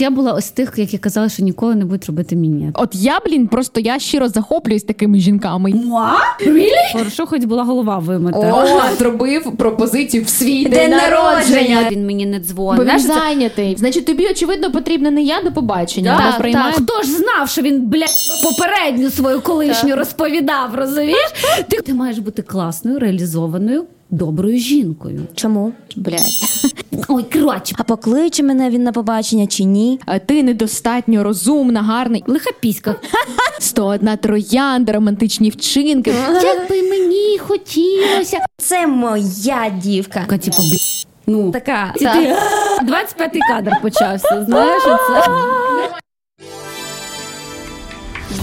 Я була ось тих, які казали, що ніколи не будуть робити міні. От я, блін, просто я щиро захоплююсь такими жінками. Хорошо, хоч була голова вимита. О, зробив пропозицію в свій день, День народження. народження. Він мені не Бо дзвонить. він Знаєш, це- зайнятий. Значить, тобі очевидно потрібна не я до побачення. Да, а так. Хто ж знав, що він, блядь, попередню свою колишню розповідав, розумієш? Ти, ти маєш бути класною, реалізованою, доброю жінкою. Чому? блядь. Ой, коротше, А покличе мене він на побачення чи ні? А ти недостатньо розумна, гарний. лиха піська. 101 троянда, романтичні вчинки. Як би мені хотілося. Це моя дівка. Така, типу, блядь, ну, Така. Ці ти, 25-й кадр почався, знаєш, оце.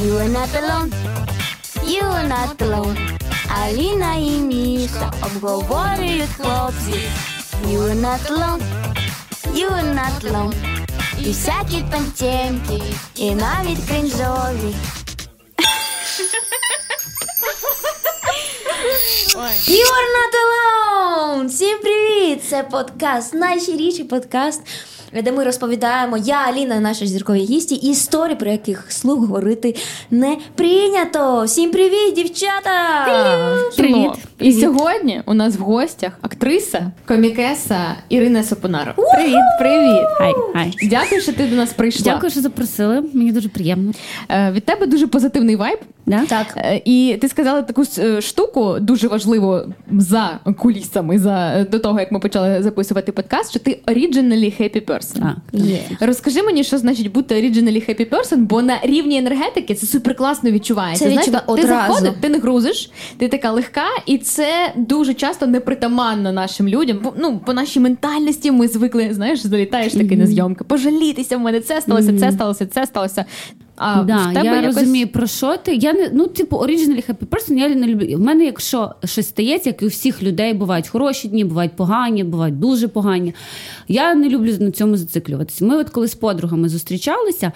You are not alone, you are not alone. Аліна і Міша обговорюють хлопці. You are not alone, you not alone. І всякі там і навіть кринжові. You are not alone! Всім привіт! Це подкаст, найщиріший подкаст, де ми розповідаємо, я Аліна, наші зіркові гісті, історії, про яких слух говорити не прийнято. Всім привіт, дівчата! Привіт. І сьогодні у нас в гостях актриса, комікеса Ірина Сопонаро. Привіт, привіт. Хай, хай. Дякую, що ти до нас прийшла. Дякую, що запросили. Мені дуже приємно. Е, Від тебе дуже позитивний вайб. Да? Так. Е, І ти сказала таку е, штуку дуже важливу за кулісами, за до того як ми почали записувати подкаст, що ти originally happy person. Так. Є. Розкажи мені, що значить бути originally happy person, бо на рівні енергетики це супер класно відчувається. Це Знаєш, відчува- ти одразу. заходиш, ти не грузиш, ти така легка, і це дуже часто непритаманно нашим людям. Бо ну по нашій ментальності ми звикли, знаєш, залітаєш таки на зйомки. Пожалітися в мене це сталося, це сталося, це сталося. А в тебе я якось... розумію, про що ти. Я не ну, типу, originally happy person я не люблю. В мене, якщо щось стається, як і у всіх людей, бувають хороші дні, бувають погані, бувають дуже погані. Я не люблю на цьому зациклюватися. Ми, от коли з подругами зустрічалися,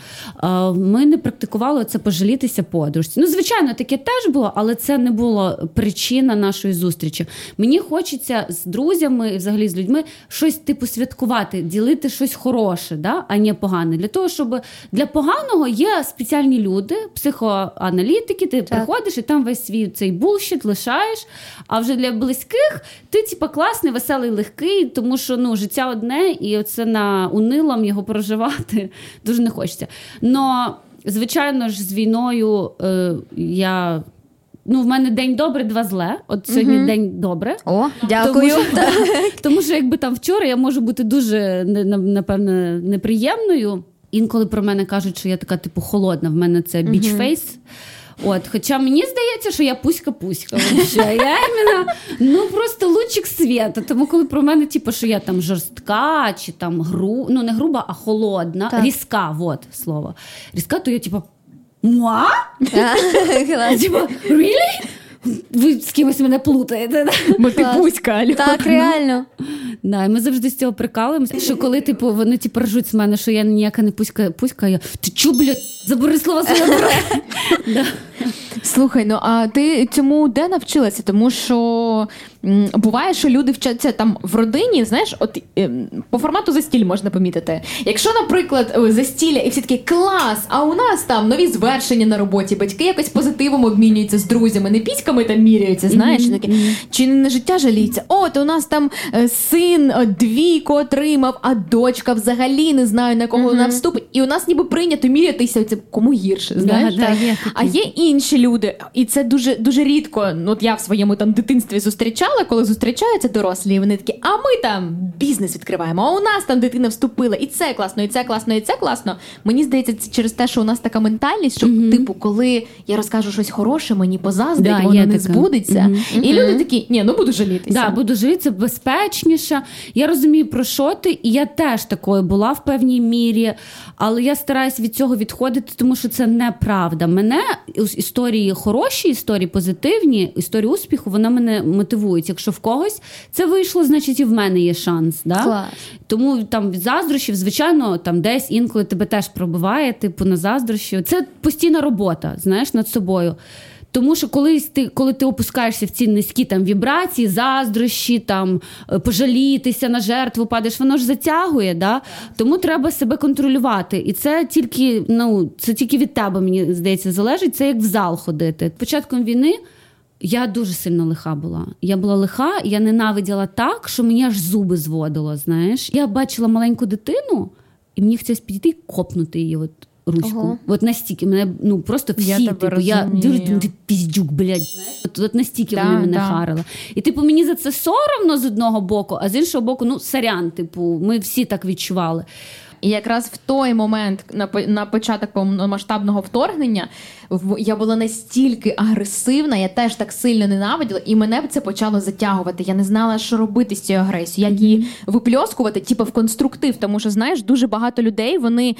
ми не практикували це пожалітися подружці. Ну, звичайно, таке теж було, але це не було причина нашої зустрічі. Мені хочеться з друзями і взагалі з людьми щось типу святкувати, ділити щось хороше, да? а не погане. Для того, щоб для поганого є спеціальні люди, психоаналітики, ти приходиш і там весь свій цей булщит лишаєш. А вже для близьких ти, типа, класний, веселий, легкий, тому що ну, життя одне, і оце на унилом його проживати дуже не хочеться. Но, звичайно ж, з війною е, я. Ну, в мене день добре, два зле. От сьогодні день добре. О, дякую. Тому що, тому що якби там вчора я можу бути дуже не- на- напевне неприємною. Інколи про мене кажуть, що я така, типу, холодна. В мене це бічфейс. От, хоча мені здається, що я пуська-пуська. Я іменно, ну просто лучик світу. Тому коли про мене, типу, що я там жорстка, чи там гру, ну не груба, а холодна, Так. різка, вот слово. Різка, то я типу, муа? Типу, really? Ви з кимось мене плутаєте. Ми Бо ти пуська, Так, реально. Да, і ми завжди з цього прикалуємося. Що коли типу вони типу, ржуть з мене, що я ніяка не пуська, пуська, я ти чу, блядь, забери слова своє. Слухай, ну а ти цьому де навчилася? Тому що м, буває, що люди вчаться там в родині, знаєш, от ем, по формату застіль можна помітити. Якщо, наприклад, е, застілля, і всі такі клас, а у нас там нові звершення на роботі, батьки якось позитивом обмінюються з друзями, не піськами там міряються, знаєш, і такі, чи не на життя жаліться? От у нас там е, син е, двійку отримав, а дочка взагалі не знаю на кого вона вступить. І у нас ніби прийнято мірятися це кому гірше, знаєш. да, є А є інші люди, і це дуже дуже рідко. Ну, от я в своєму там дитинстві зустрічала, коли зустрічаються дорослі, і вони такі, а ми там бізнес відкриваємо, а у нас там дитина вступила, і це класно, і це класно, і це класно. Мені здається, це через те, що у нас така ментальність, що, типу, коли я розкажу щось хороше, мені позаздрить, Да, воно не таке. збудеться. Мгм. І люди такі, ні, ну буду жалітися. Да, буду це безпечніше. Я розумію, про що ти, і я теж такою була в певній мірі, але я стараюсь від цього відходити, тому що це неправда. Мене історії хороші, історії позитивні, історії успіху, вона мене мотивують. Якщо в когось це вийшло, значить і в мене є шанс. Да? Клас. Тому там від заздрощів, звичайно, там десь інколи тебе теж пробиває, типу на заздрощі. Це постійна робота, знаєш, над собою. Тому що колись ти, коли ти опускаєшся в ці низькі там вібрації, заздрощі, там е, пожалітися на жертву, падаєш, воно ж затягує. Да? Тому треба себе контролювати. І це тільки ну, це тільки від тебе, мені здається, залежить. Це як в зал ходити. Початком війни. Я дуже сильно лиха була. Я була лиха, я ненавиділа так, що мені аж зуби зводило. Знаєш, я бачила маленьку дитину, і мені хотілося підійти і копнути її. От ручку. Ого. От настільки мене ну просто всі, Я типу, розумію. я дивлюсь, ти піздюк, блядь. знаєш. От, от настільки Да, вони мене да. харили. І типу, мені за це соромно з одного боку, а з іншого боку, ну сорян, типу, ми всі так відчували. І якраз в той момент на на початок повномасштабного вторгнення я була настільки агресивна, я теж так сильно ненавиділа, і мене це почало затягувати. Я не знала, що робити з цією агресією, як її випльоскувати, типу в конструктив. Тому що знаєш, дуже багато людей вони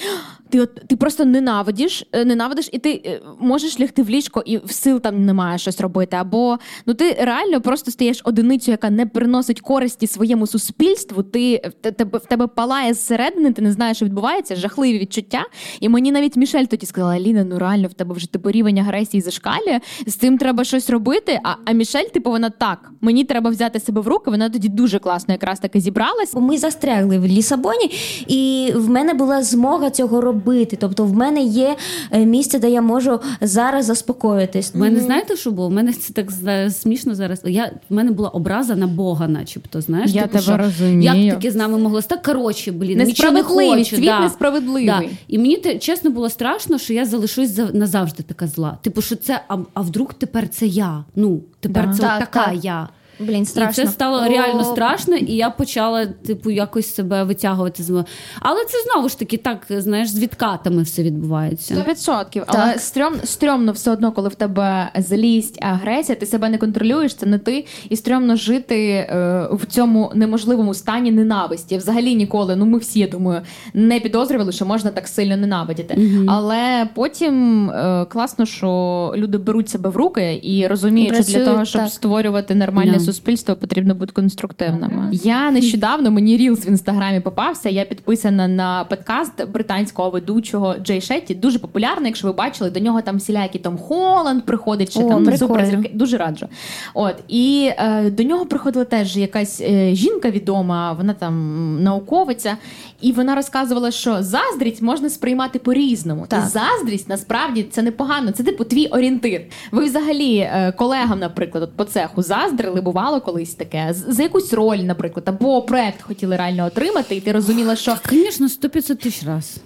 ти от ти просто ненавидиш, е, ненавидиш, і ти е, можеш лягти в ліжко, і в сил там немає щось робити. Або ну ти реально просто стаєш одиницею, яка не приносить користі своєму суспільству. Ти в тебе в тебе палає зсередини, ти не знаєш, що відбувається, жахливі відчуття. І мені навіть Мішель тоді сказала: Аліна, ну реально в тебе вже типу рівень агресії зашкалює, з цим треба щось робити. А, а Мішель, типу, вона так, мені треба взяти себе в руки. Вона тоді дуже класно якраз таки зібралась. Бо Ми застрягли в Лісабоні, і в мене була змога цього робити. Тобто, в мене є е, місце, де я можу зараз заспокоїтись. У мене знаєте, що було? У мене це так смішно зараз. Я в мене була образа на Бога, начебто. Знаєш, Я типу, тебе що, розумію. Як таке з нами могло стати? Коротше, блін, нічого не хочу. світ да. несправедливий. Да. І мені те, чесно було страшно, що я залишусь за- назавжди така зла. Типу, що це, а, а вдруг тепер це я? Ну, тепер Да. це Так, от така та. я. Блін, страшно. І це стало О. реально страшно, і я почала, типу, якось себе витягувати з. Але це знову ж таки так, знаєш, з відкатами все відбувається. Сто відсотків, але стрьом, стрьомно все одно, коли в тебе злість, агресія, ти себе не контролюєш, це не ти, і стрьомно жити е, в цьому неможливому стані ненависті. Взагалі ніколи, ну ми всі я думаю, не підозрювали, що можна так сильно ненавидіти. Але потім е, класно, що люди беруть себе в руки і розуміють, що для того, щоб так. створювати нормальне Да. Суспільство, потрібно бути конструктивними. Я нещодавно мені рілс в інстаграмі попався. Я підписана на подкаст британського ведучого Джей Шетті. Дуже популярний, якщо ви бачили, до нього там всілякі Том Холланд приходить, ще О, там суперзірки. Дуже раджу. От і е, до нього приходила теж якась е, жінка відома, вона там науковиця, і вона розказувала, що заздрість можна сприймати по-різному. Так. І заздрість насправді це непогано. Це типу твій орієнтир. Ви взагалі е, колегам, наприклад, от по цеху заздрили, бувало колись таке за якусь роль, наприклад, або проект хотіли реально отримати, і ти розуміла, що Звісно, 100-500 тисяч раз.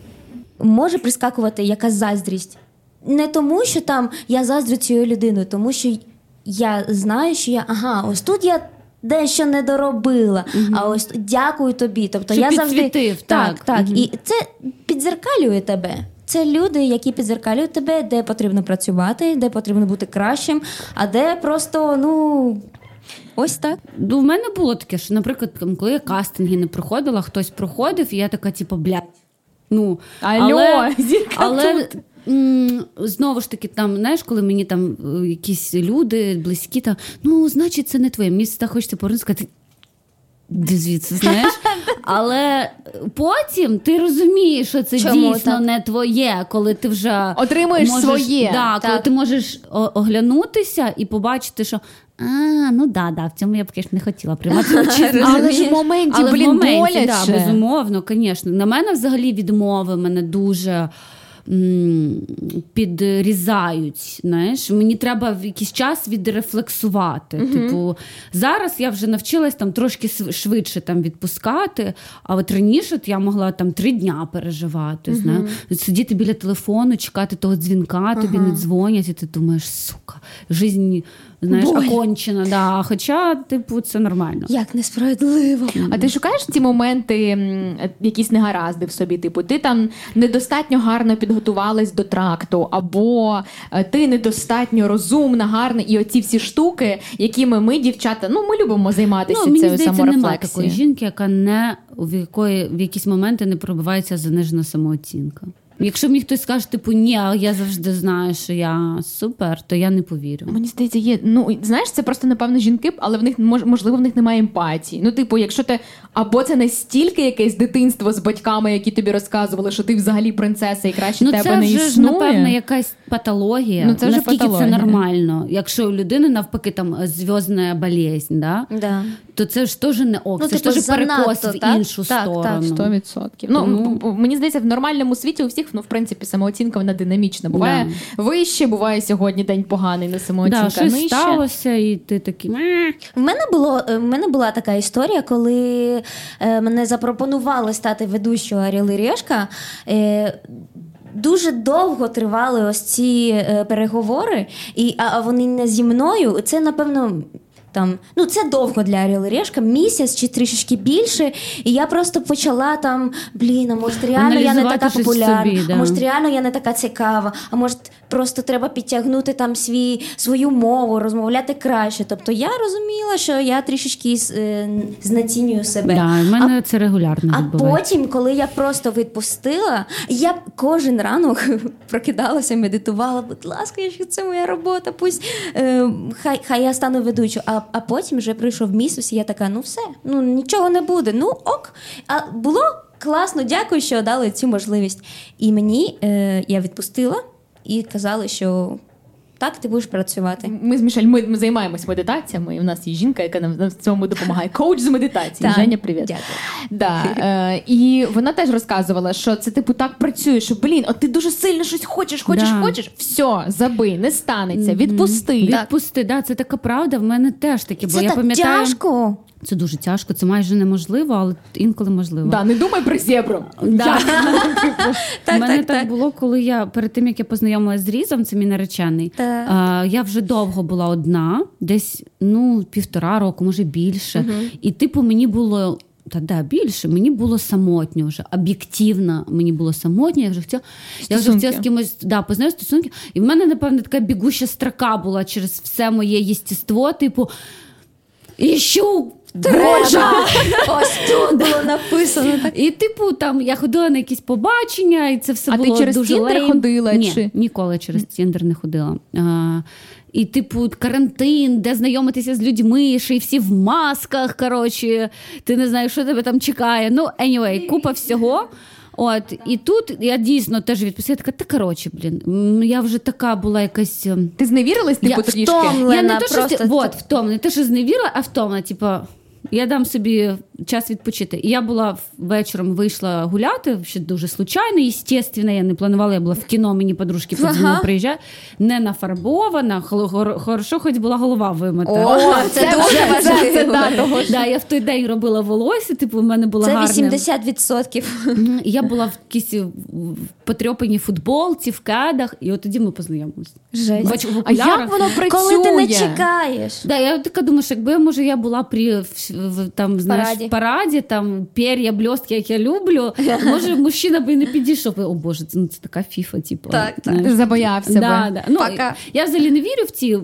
може прискакувати якась заздрість. Не тому, що там я заздрю цією людиною, тому що я знаю, що я ага, ось тут я. Дещо не доробила, а ось дякую тобі. Тобто Що я завжди так, так. так. Мгм. І це підзеркалює тебе. Це люди, які підзеркалюють тебе, де потрібно працювати, де потрібно бути кращим, а де просто ну ось так. Ну, в мене було таке, що, наприклад, там, коли я кастинги не проходила, хтось проходив, і я така, типу, блядь. Ну, Алло, але, зірка але м, знову ж таки, там, знаєш, коли мені там е, якісь люди близькі, там, ну, значить, це не твоє. Мені завжди хочеться повернути сказати. «Іди звідси, знаєш. Але потім ти розумієш, що це Чому дійсно так? не твоє, коли ти вже Отримуєш своє. Да, коли ти можеш оглянутися і побачити, що а, ну да, да, в цьому я б, звісно, не хотіла приймати участь. Але ж в моменті, Але блін, в моменті, да, безумовно, звісно. На мене взагалі відмови мене дуже. Підрізають, знаєш, мені треба в якийсь час відрефлексувати. Типу, зараз я вже навчилась там трошки швидше там відпускати, а от раніше от я могла там три дня переживати. Знаю, сидіти біля телефону, чекати того дзвінка, тобі не дзвонять, і ти думаєш, сука, жизнь, знаєш, Боль. окончена. Да. Хоча, типу, це нормально. Як несправедливо. А ти шукаєш ці моменти, якісь негаразди в собі? Типу, ти там недостатньо гарно підготувалась до тракту, або е, ти недостатньо розумна, гарна, і оці всі штуки, якими ми, дівчата, ну ми любимо займатися Ну, мені цією здається, немає такої жінки, яка не в якої в якісь моменти не пробивається занижена самооцінка. Якщо мені хтось скаже, типу, ні, а я завжди знаю, що я супер, то я не повірю. Мені здається, є. Ну знаєш, це просто напевно жінки, але в них можливо в них немає емпатії. Ну, типу, якщо ти або це настільки якесь дитинство з батьками, які тобі розказували, що ти взагалі принцеса і краще Ну, тебе це не вже ж, існує. напевно, якась патологія. Ну, це вже Наскільки патологія. це нормально? Якщо у людини навпаки там зв'язна болезнь, да? Да. то це ж теж не ок, Ну, це ж типу, теж перекос в так? іншу Так, так, сторону. Сто відсотків. Ну Тому- б- б- мені здається, в нормальному світі у всіх, ну в принципі, самооцінка вона динамічна. Буває вище, буває сьогодні день поганий, не самооцінка Да, щось нижче. сталося, і ти такий. В мене було е, в мене була така історія, коли е, мене запропонували стати ведучою і Решка. Е, Дуже довго тривали ось ці е, переговори, і, а, а вони не зі мною. Це, напевно, там, ну, це довго для Орел Решка, місяць чи трішечки більше. І я просто почала там, блін, а може реально я не така популярна, собі, да. а може реально я не така цікава, а може просто треба підтягнути там свій, свою мову, розмовляти краще. Тобто я розуміла, що я трішечки е, знецінюю себе. Да, в мене це регулярно А відбувається. потім, коли я просто відпустила, я кожен ранок прокидалася, медитувала. Будь ласка, якщо це моя робота, пусть е, хай, хай я стану ведучою. А, а потім вже прийшов місяць, і я така: ну все, ну нічого не буде. Ну ок. А було класно, дякую, що дали цю можливість. І мені е, я відпустила і казали, що так, ти будеш працювати. Ми з Мішель, ми, ми займаємось медитаціями, і в нас є жінка, яка нам в цьому допомагає. Коуч з медитації. Так, Женя, привіт. дякую. Да, е, і вона теж розказувала, що це типу так працює, що блін, от ти дуже сильно щось хочеш, хочеш, Да. хочеш. Все, забий, не станеться, відпусти. Відпусти, да, це така правда. В мене теж таке, Це я так пам'ятаю, тяжко. Це дуже тяжко, це майже неможливо, але інколи можливо. Да, не думай про зебру. Да. У мене так, так, так. було, коли я перед тим як я познайомилася з Різом, це мій наречений. Я вже довго була одна, десь ну півтора року, може більше. І типу мені було. Та да, більше мені було самотньо вже об'єктивно. Мені було самотньо. Я вже хотіла, я вже хотіла з кимось да, познайомити стосунки. І в мене, напевно, така бігуща строка була через все моє єстіство, типу. Іщу Божа! Ось тут було написано. І, типу, там я ходила на якісь побачення, і це все А ти було через дуже Tinder lame. ходила, Ні, чи? ніколи через Tinder не ходила. А, і, типу, карантин, де знайомитися з людьми, ще й всі в масках. Коротше, ти не знаєш, що тебе там чекає. Ну, anyway, купа всього. От, і тут я дійсно теж відписала, така, та коротше, блін, Ну я вже така була якась. ем, Ти зневірилась, типу, Я трішки? втомлена. я не то, що просто От, втомлена, не те, що зневіра, а втомлена. Типу, я дам собі час відпочити. І я була вечором вийшла гуляти, ще дуже случайно, естественно, я не планувала, я була в кіно, мені подружки подзвонили, Ага. приїжджають. Не нафарбована, хорошо, хоч була голова вимита. О, це дуже це, важливо. це, да, я в той день робила волосся, типу, в мене було Це гарне. 80%. Мгм. Я була в якійсь потрьопаній футболці, в кедах, і от тоді ми познайомилися. Жесть. А як воно працює? Коли ти не чекаєш. Да, я така думаю, що якби може я була при в, там знаєш, Параді. в параді, там пер'я, блістки, як я люблю, може мужчина би і не підійшов. О Боже, це, ну, це така фіфа, типу. Так, так. знаєш. Забоявся Да, би. да. Ну, Пока. я взагалі не вірю в ці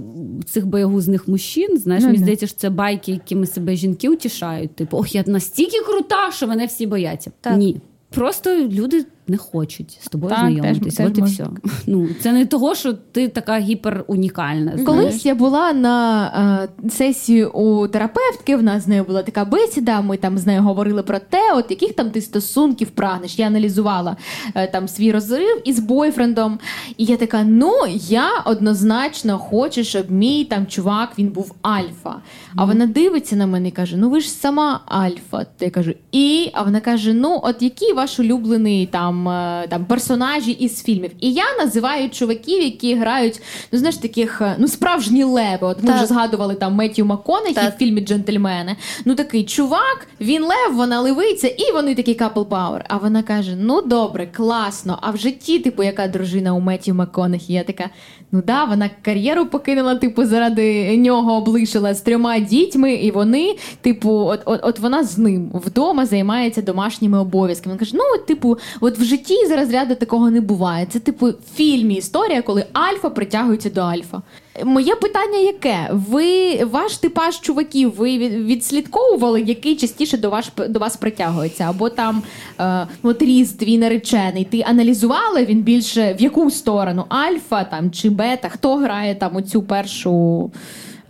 цих боягузних мужчин. Знаєш, Ну, мені здається, що це байки, якими себе жінки утішають. Типу, ох, я настільки крута, що мене всі бояться. Так. Ні. Просто люди не хочуть з тобою Так, знайомитись. теж- От теж і все. Ну, це не того, що ти така гіперунікальна. знаєш. Колись я була на е, сесії у терапевтки. В нас з нею була така бесіда. Ми там з нею говорили про те, от яких там ти стосунків прагнеш. Я аналізувала е, там свій розрив із бойфрендом. І я така: ну я однозначно хочу, щоб мій там чувак він був альфа. А вона дивиться на мене і каже: Ну ви ж сама альфа. Я кажу, і а вона каже: Ну, от який ваш улюблений там, е, там персонажі із фільмів? І я називаю чуваків, які грають, ну знаєш, таких е, ну справжні леви. От ми Так. вже згадували там Меттю МакКонахі в фільмі Джентльмени. Ну такий чувак, він лев, вона левиця, і вони такий couple power. А вона каже: Ну добре, класно. А в житті, типу, яка дружина у Меттю МакКонахі? Я така. Ну да, вона кар'єру покинула, типу, заради нього облишила з трьома дітьми, і вони, типу, от, от, от вона з ним вдома займається домашніми обов'язками. Він каже: ну, типу, от в житті з розряду такого не буває. Це, типу, в фільмі історія, коли альфа притягується до альфа. Моє питання яке? Ви ваш типаж чуваків, ви відслідковували, який частіше до вас до вас притягується? Або там е, от різ твій наречений. Ти аналізувала він більше в яку сторону? Альфа там чи бета? Хто грає там оцю першу,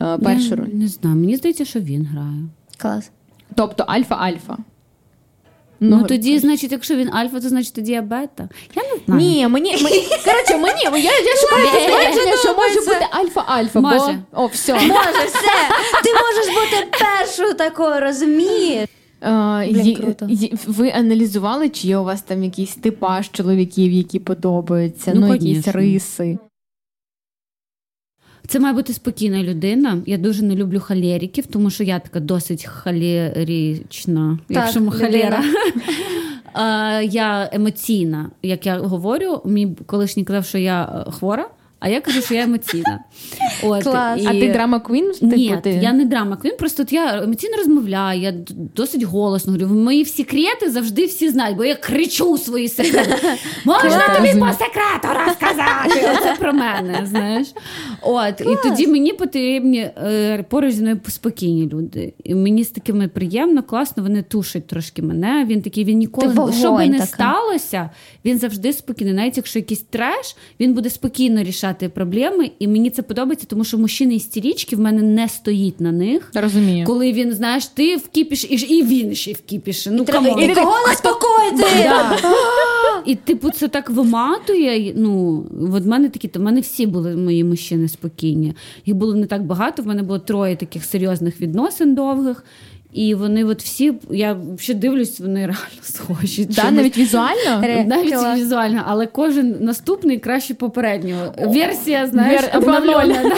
е, першу Я роль? не знаю. Мені здається, що він грає. Клас. Тобто альфа-альфа. Ну, тоді, значить, якщо він альфа, то значить тоді я бета. Я не знаю. Ні, мені, мені коротше, мені я, я шукаю що може бути альфа-альфа. Може. Бо, о, все. Може, все. Ти можеш бути першою такою, розумієш? А, Блін, є- круто. є- ви аналізували, чи є у вас там якийсь типаж чоловіків, які подобаються, Ну, ну, якісь риси. Це має бути спокійна людина. Я дуже не люблю халеріків, тому що я така досить халерічна, якщо ми халера. Я емоційна. Як я говорю, мій колишній казав, що я е, хвора, а я кажу, що я емоційна. От, Клас. А ти драма квін? Ні, типу, ти? я не драма квін, просто от я емоційно розмовляю, я досить голосно говорю. Мої секрети завжди всі знають, бо я кричу свої секрети. Можна Клас. тобі по секрету розказати? Оце про мене, знаєш. От, і тоді мені потрібні е, поруч зі мною спокійні люди. І мені з такими приємно, класно, вони тушать трошки мене. Він такий, він ніколи, Ти вогонь що би не така. сталося, він завжди спокійний. Навіть якщо якийсь треш, він буде спокійно рішати проблеми. І мені це подобається, тому що мужчини істерічки в мене не стоїть на них. Розумію. Коли він, знаєш, ти в кіпіш, і, ж- і він ще в кіпіше. Ну, come on. нікого не спокоїти. І типу це так вимотує. Ну от в мене такі, то в мене всі були мої мужчини спокійні. Їх було не так багато. В мене було троє таких серйозних відносин довгих. І вони, от всі, я ще дивлюсь, вони реально схожі. Да, навіть візуально? Навіть візуально, але кожен наступний краще попереднього. Версія, знаєш, Вер- обновлена.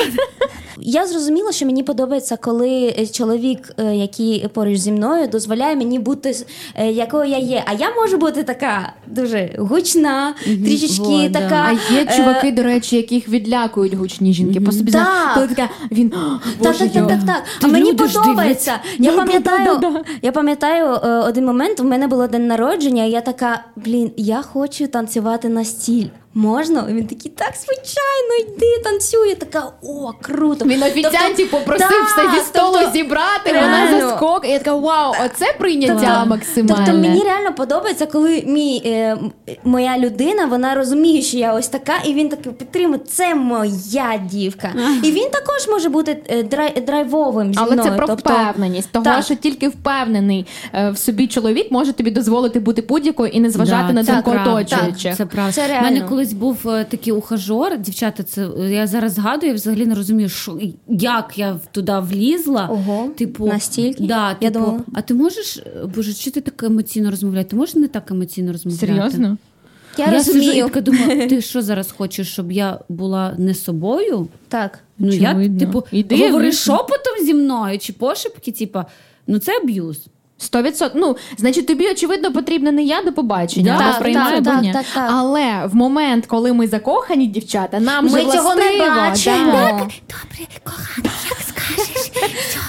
Я зрозуміла, що мені подобається, коли е, чоловік, е, який поруч зі мною, дозволяє мені бути е, якою я є. А я можу бути така дуже гучна, трішечки да. така. А є чуваки, до речі, яких відлякують гучні жінки. По собі Так. коли така він Так, так, так, так, так. А мені подобається. Я Да, пам'ятаю, да, да, да. я пам'ятаю е, один момент. У мене було день народження, і я така, блін, я хочу танцювати на стіль. Можна? Він такий, так, звичайно, йди, танцюй. Я така, о, круто. Він офіціантів попросив Так, все зі столу тобто, зібрати, реально. вона заскок. І я така, вау, оце прийняття Тобто- максимальне. Тобто мені реально подобається, коли мій, е, моя людина вона розуміє, що я ось така, і він такий підтримує, це моя дівка. І він також може бути е, драй, драйвовим зі Але мною. це про тобто, впевненість, того, Так. що тільки впевнений е, в собі чоловік може тобі дозволити бути будь-якою і не зважати Да, на це думку оточуючих. Це правда. Це реально. Колись був е, такий ухажор, дівчата, це я зараз згадую, я взагалі не розумію, що як я туди влізла. Ого, типу, настільки? Да, Я типу, думала. а ти можеш, е, боже, чи ти так емоційно розмовляєш? Ти можеш не так емоційно розмовляти? Серйозно? Я, Я, сижу і така думаю, ти що зараз хочеш, щоб я була не собою? Так. Ну я Очевидно. типу Іди, говори шепотом зі мною чи пошепки, типу, ну це аб'юз. Сто відсотків. Ну, значить, тобі очевидно потрібна не я до побачення, Да, або так, приймаю, так, так, ні. так, так. Але в момент, коли ми закохані, дівчата, нам Ми цього не властиво, бачимо. да. Добре, кохана, як скажеш. Все.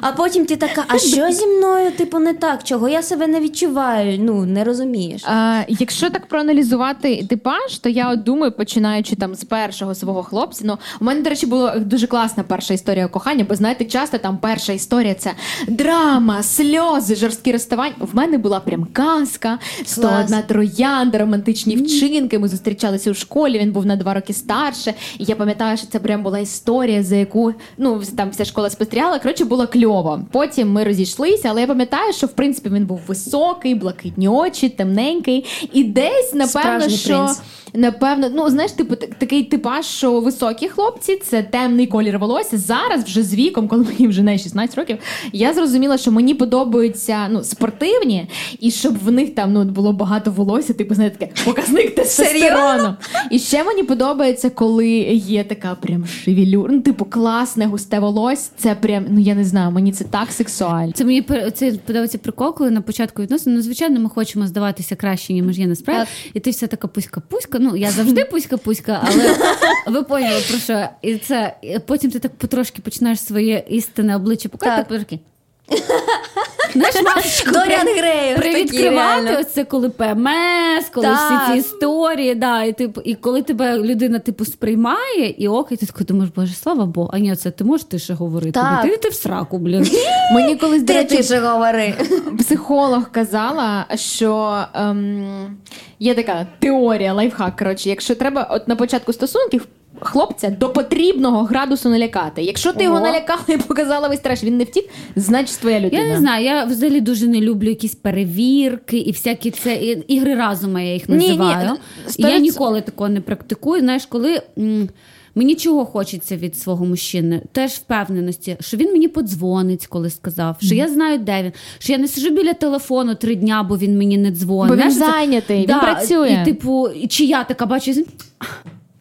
А потім ти така, а що зі мною, типу, не так? Чого я себе не відчуваю? Ну, не розумієш. А, якщо так проаналізувати типаж, то я от думаю, починаючи там з першого свого хлопця. Ну, у мене, до речі, була дуже класна перша історія кохання, бо знаєте, часто там перша історія це драма, сльози, жорсткі розставання. В мене була прям казка, 101 троянда, романтичні вчинки. Ми зустрічалися у школі. Він був на два роки старше. І я пам'ятаю, що це прям була історія, за яку ну там вся школа спостерігала. Коротше, було кльово. Потім ми розійшлися, але я пам'ятаю, що в принципі він був високий, блакитні очі, темненький. І десь напевно, Справжній що принц. напевно, ну знаєш, типу такий типаж, що високі хлопці це темний колір волосся. Зараз вже з віком, коли мені вже не 16 років, я зрозуміла, що мені подобаються ну спортивні, і щоб в них там ну було багато волосся, типу знаєте, таке показник тестостерону. І ще мені подобається, коли є така прям шевелюра, ну типу класне густе волосся. Це прям, ну я не знаю, мені це так сексуально. Це мені це подобається прикол, коли на початку відносин. Ну, звичайно, ми хочемо здаватися краще, ніж є насправді. І ти вся така пуська-пуська. Ну, я завжди пуська-пуська, але ви поняли про що. І це потім ти так потрошки починаєш своє істинне обличчя показувати. Знаєш, масочку Доріан такі, привідкривати. Ось це коли ПМС, коли всі ці історії, да, і типу, і коли тебе людина типу сприймає, і ок, і ти такий думаєш, боже, слава Богу, а ні, це ти можеш ти ще говорити. Так. Ти, ти в сраку, блін. Мені колись Ти речі, говори. психолог казала, що ем, є така теорія, лайфхак. Коротше, якщо треба, от на початку стосунків хлопця до потрібного градусу налякати. Якщо ти його налякала і показала весь треш, він не втік, значить твоя людина. Я не знаю, я взагалі дуже не люблю якісь перевірки і всякі це і- ігри разума, я їх Ні, ні, називаю. сто я ніколи такого не практикую. Знаєш, коли. м, Мені чого хочеться від свого мужчини? Теж впевненості, що він мені подзвонить, коли сказав, що я знаю, де він, що я не сижу біля телефону три дня, бо він мені не дзвонить. Бо він Знаєш, це- зайнятий, він працює. І, типу, чи я така бачу,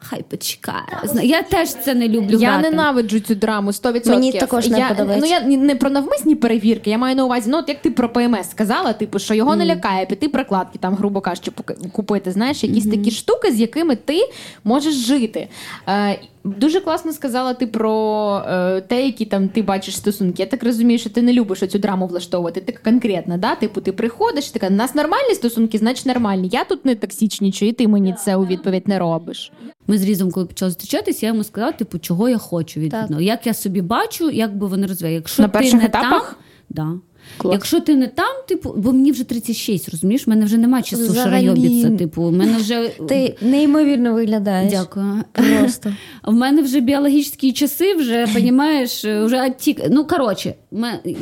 хай почекає. Зна- Я теж це не люблю. Я грати. ненавиджу цю драму 100%. Мені також не я, подобається. Ну я не про навмисні перевірки, я маю на увазі, ну от як ти про ПМС сказала, типу, що його не лякає піти прокладки, там, грубо кажучи, купити. Знаєш, якісь такі штуки, з якими ти можеш жити. Е, Дуже класно сказала ти про е, те, які там ти бачиш стосунки. Я так розумію, що ти не любиш цю драму влаштовувати. Ти конкретно, да? Типу, ти приходиш, ти така, у нас нормальні стосунки, значить нормальні. Я тут не токсичнічу, і ти мені це у відповідь не робиш. Ми з Різом, коли почали зустрічатися, я йому сказала, типу, чого я хочу від Так. Як я собі бачу, як би вони розвивали. Якщо На ти перших не етапах? там, да. Клас. Якщо ти не там, типу, бо мені вже 36, розумієш, в мене вже немає часу шарайобіться. Типу, в мене вже Ти неймовірно виглядаєш. дякую. Просто. В мене вже біологічні часи, вже понімаєш, вже оттік. Ну коротше,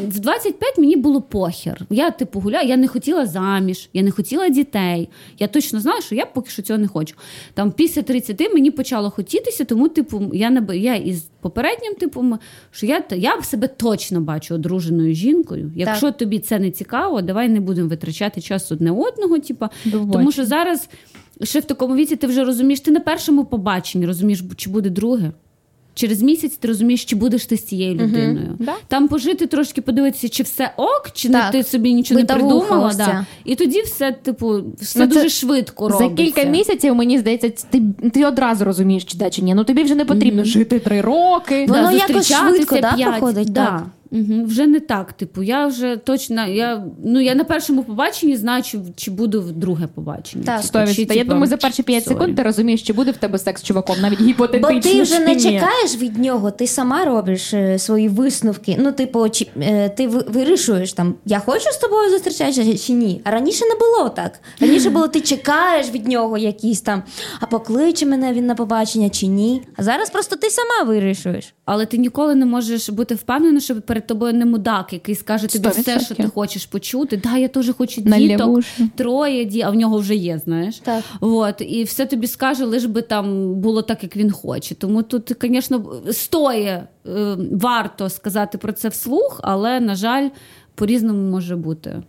в 25 мені було похер. Я типу гуляю, я не хотіла заміж, я не хотіла дітей. Я точно знала, що я поки що цього не хочу. Там після 30 мені почало хотітися, тому типу я не я із попереднім типом, що я я себе точно бачу одруженою жінкою. Якщо тобі це не цікаво, давай не будемо витрачати час одне одного. Типу, тому що зараз. Ще в такому віці ти вже розумієш, ти на першому побаченні розумієш, чи буде друге. Через місяць ти розумієш, чи будеш ти з цією людиною. Да. Там пожити, трошки подивитися, чи все ок, чи Так. не ти собі нічого не придумала. Да. І тоді все, типу, все Ну, дуже швидко За кілька місяців, мені здається, ти, ти одразу розумієш, чи да, чи ні. Ну тобі вже не потрібно жити три роки. Воно якось швидко, да, проходить, Да. так? Угу. Вже не так. Типу, я вже точно, я, ну, я на першому побаченні знаю, чи, чи буду в друге побачення. Так. Типу, чи, 100%. Я типу, думаю, за перші 5 sorry. секунд ти розумієш, чи буде в тебе секс з чуваком, навіть Бо ти вже не ні. чекаєш від нього, ти сама робиш е, свої висновки. Ну, типу, чи, е, ти вирішуєш там, я хочу з тобою зустрічатися чи ні. А раніше не було так. Раніше було, ти чекаєш від нього якісь там, а покличе мене він на побачення чи ні. А зараз просто ти сама вирішуєш. Але ти ніколи не можеш бути впевнена, що перед тобою не мудак, який скаже тобі все, що ти хочеш почути. Да, я теж хочу На діток, лягуші. троє ді, а в нього вже є, знаєш. Так. От, і все тобі скаже, лиш би там було так, як він хоче. Тому тут, звісно, стоє е, варто сказати про це вслух, але, на жаль, по-різному може бути.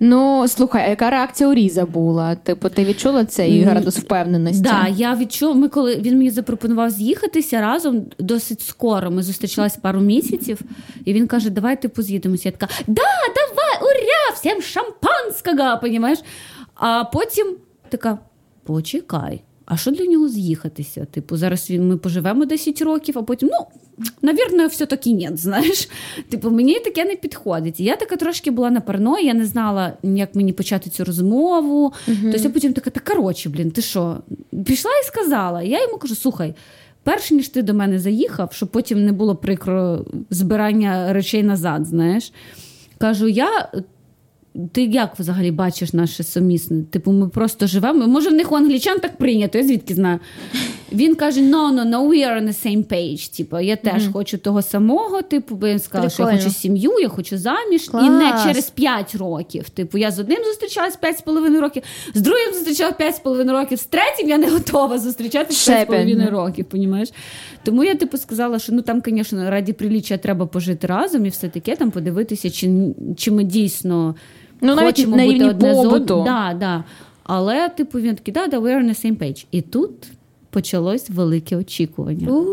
Ну, слухай, а яка реакція у Різа була? Типу, ти відчула цей градус впевненості? Да, я відчув, ми коли він мені запропонував з'їхатися разом досить скоро. Ми зустрічались пару місяців, і він каже: Давай типу з'їдемося. Я така, да, давай, уря, всім шампанського, понімаєш? А потім така: почекай. А що для нього з'їхатися? Типу, зараз він ми поживемо 10 років, а потім, ну, навірно, все-таки ні, знаєш. Типу, мені таке не підходить. І я така трошки була на парної, я не знала, як мені почати цю розмову. Тобто я потім така, та коротше, блін, ти що? Пішла і сказала. Я йому кажу: слухай, перш ніж ти до мене заїхав, щоб потім не було прикро збирання речей назад, знаєш. Кажу, я. Ти як взагалі бачиш наше сумісне? Типу, ми просто живемо. Може, в них у англічан так прийнято, я звідки знаю. Він каже: no, no, no, we are on the same page. Типу, я теж хочу того самого. Типу, бо він сказав, що я хочу сім'ю, я хочу заміж. І не через 5 років. Типу, я з одним зустрічалась 5,5 років, з другим зустрічалась 5,5 років, з третім я не готова зустрічатися Ще 5,5 років, понімаєш? Тому я типу сказала, що ну там, звісно, раді приліччя треба пожити разом і все таке, там подивитися, чи, чи ми дійсно Ну, навіть хочемо на бути одне з одним. Да, да. Але, типу, він такий, да, да, we're on the same page. І тут почалось велике очікування.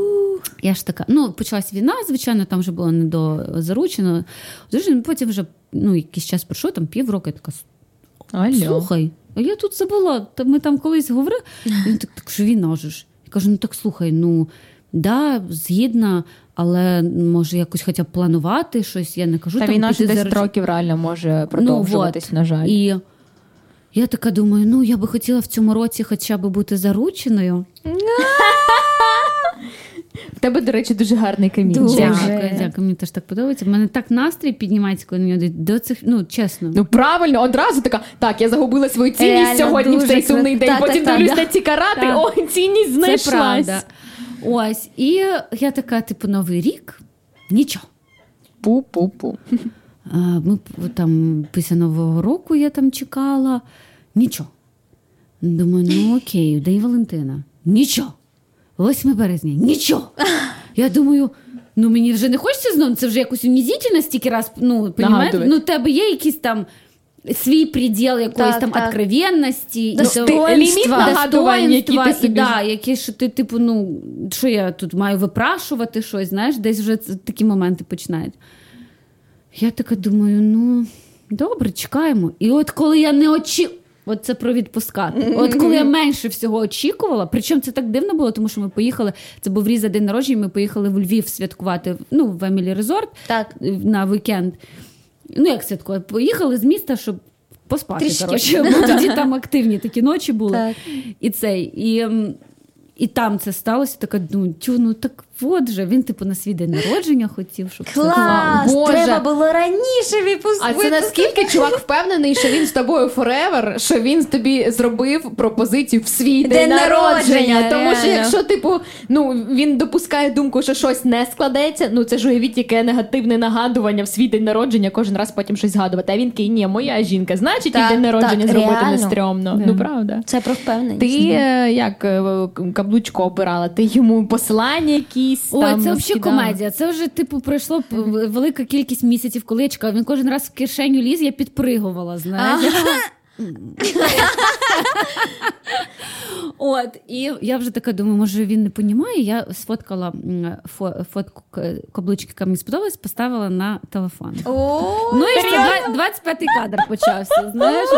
Я ж така, ну, почалась війна, звичайно, там вже було не до заручено. Заручено, потім вже ну, якийсь час пройшов, там півроку, я така. Алло. Слухай, а я тут забула. Ми там колись говорили. Він так, так що війна ж. Я кажу: ну так слухай, ну да, згідна, але може якось хоча б планувати щось. Я не кажу, Та там війна ж піти 10 за- років реально може продовжуватись, Ну, от. на жаль. І я така думаю, ну я би хотіла в цьому році хоча б бути зарученою. В тебе, до речі, дуже гарний камінчик. Дякую, дякую. Мені теж так подобається. У мене так настрій піднімається, коли на нього до цих, ну чесно. Ну правильно, одразу така. Так, я загубила свою цінність Реально, сьогодні в дуже цей сумний день. Так, Потім так, дивлюсь так. на ці карати. Так. Ой, цінність Це знайшлась. правда. Ось, і я така, типу, новий рік, нічого. Пу-пу-пу. Ми там після Нового року я там чекала. Нічого. Думаю, ну окей, День Валентина. Нічого. 8 березня. Нічого. Я думаю, ну мені вже не хочеться знову, це вже якось унізительно стільки раз. Ну, понімаєте? Ну, у тебе є якийсь там. Свій приділ якоїсь Так, там так. откровенності, Достоинства. які ти собі і, да, які що ти, типу, ну що я тут маю випрашувати щось, знаєш, десь вже такі моменти починають. Я така думаю, ну добре, чекаємо. І от коли я не очі... От це про відпускати. От коли я менше всього очікувала, причому це так дивно було, тому що ми поїхали. Це був різа день народження. Ми поїхали в Львів святкувати ну, в Емілі Резорт Так. на вікенд. Ну, як святкувати? Поїхали з міста, щоб поспати. Коротше, бо тоді там активні такі ночі були. Так. І цей. І, і там це сталося. Така думаю, тю, ну так от же. Він, типу, на свій день народження хотів, щоб Клас! Боже. Треба було раніше випустити. А це наскільки чувак впевнений, що він з тобою forever, що він тобі зробив пропозицію в свій день, День народження, народження. Тому що якщо, типу, ну він допускає думку, що щось не складеться, ну це ж уявіть, яке негативне нагадування в свій день народження, кожен раз потім щось згадувати. А він такий, ні, моя жінка, значить, Так, і день народження так, зробити реально. не стрьомно. Да. Ну правда. Це про впевненість. Ти е, як е, каблучко обирала? Ти йому посилання якісь Ой, там це взагалі комедія. Це вже, типу, пройшло велика кількість місяців, коли я чекала. Він кожен раз в кишеню ліз, я підпригувала, знаєш. От, і я вже така думаю, може він не понімає. Я сфоткала фо- фотку каблучки, яка мені сподобалась, поставила на телефон. Ну і що, 25-й кадр почався. Знаєш,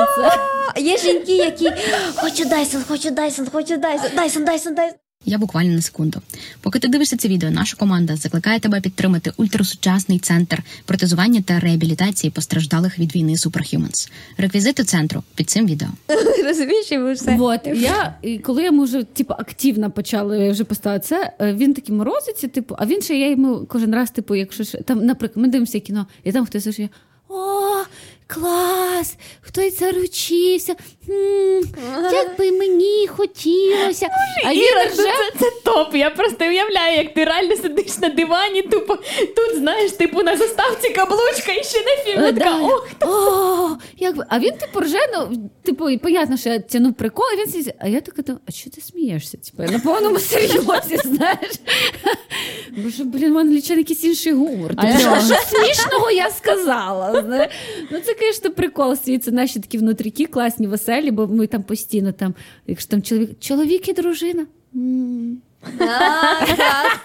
є жінки, які хочу Дайсон, хочу Дайсон, хочу Дайсон, Дайсон, Дайсон, Дайсон. Я буквально на секунду. Поки ти дивишся це відео, наша команда закликає тебе підтримати ультрасучасний центр протезування та реабілітації постраждалих від війни Superhumans. Реквізити центру під цим відео. Розумієш, і ви все. Вот, я, і коли йому вже типу, активно почали вже поставити це, е, він такий морозиться, типу, а він ще я йому кожен раз, типу, якщо там, наприклад, ми дивимося кіно, і там хтось вже. О, клас! Хтось заручився. Як би мені хотілося. А Іра, вже... це, це, топ. Я просто уявляю, як ти реально сидиш на дивані, тупо тут, знаєш, типу на заставці каблучка і ще на фільм. Е, да. ох, О, як би. А він типу рже, ну, типу, і понятно, що я тянув прикол, і він сидить. А я така думаю, а що ти смієшся? Типу, я на повному серйозі, знаєш. Бо що, блін, у англічан якийсь інший гумор. А а що смішного я сказала? знаєш. Ну, це, звісно, прикол свій. Наші такі внутріки класні, веселі, бо ми там постійно там, якщо там чоловік, чоловік і дружина. Mm. Так, так.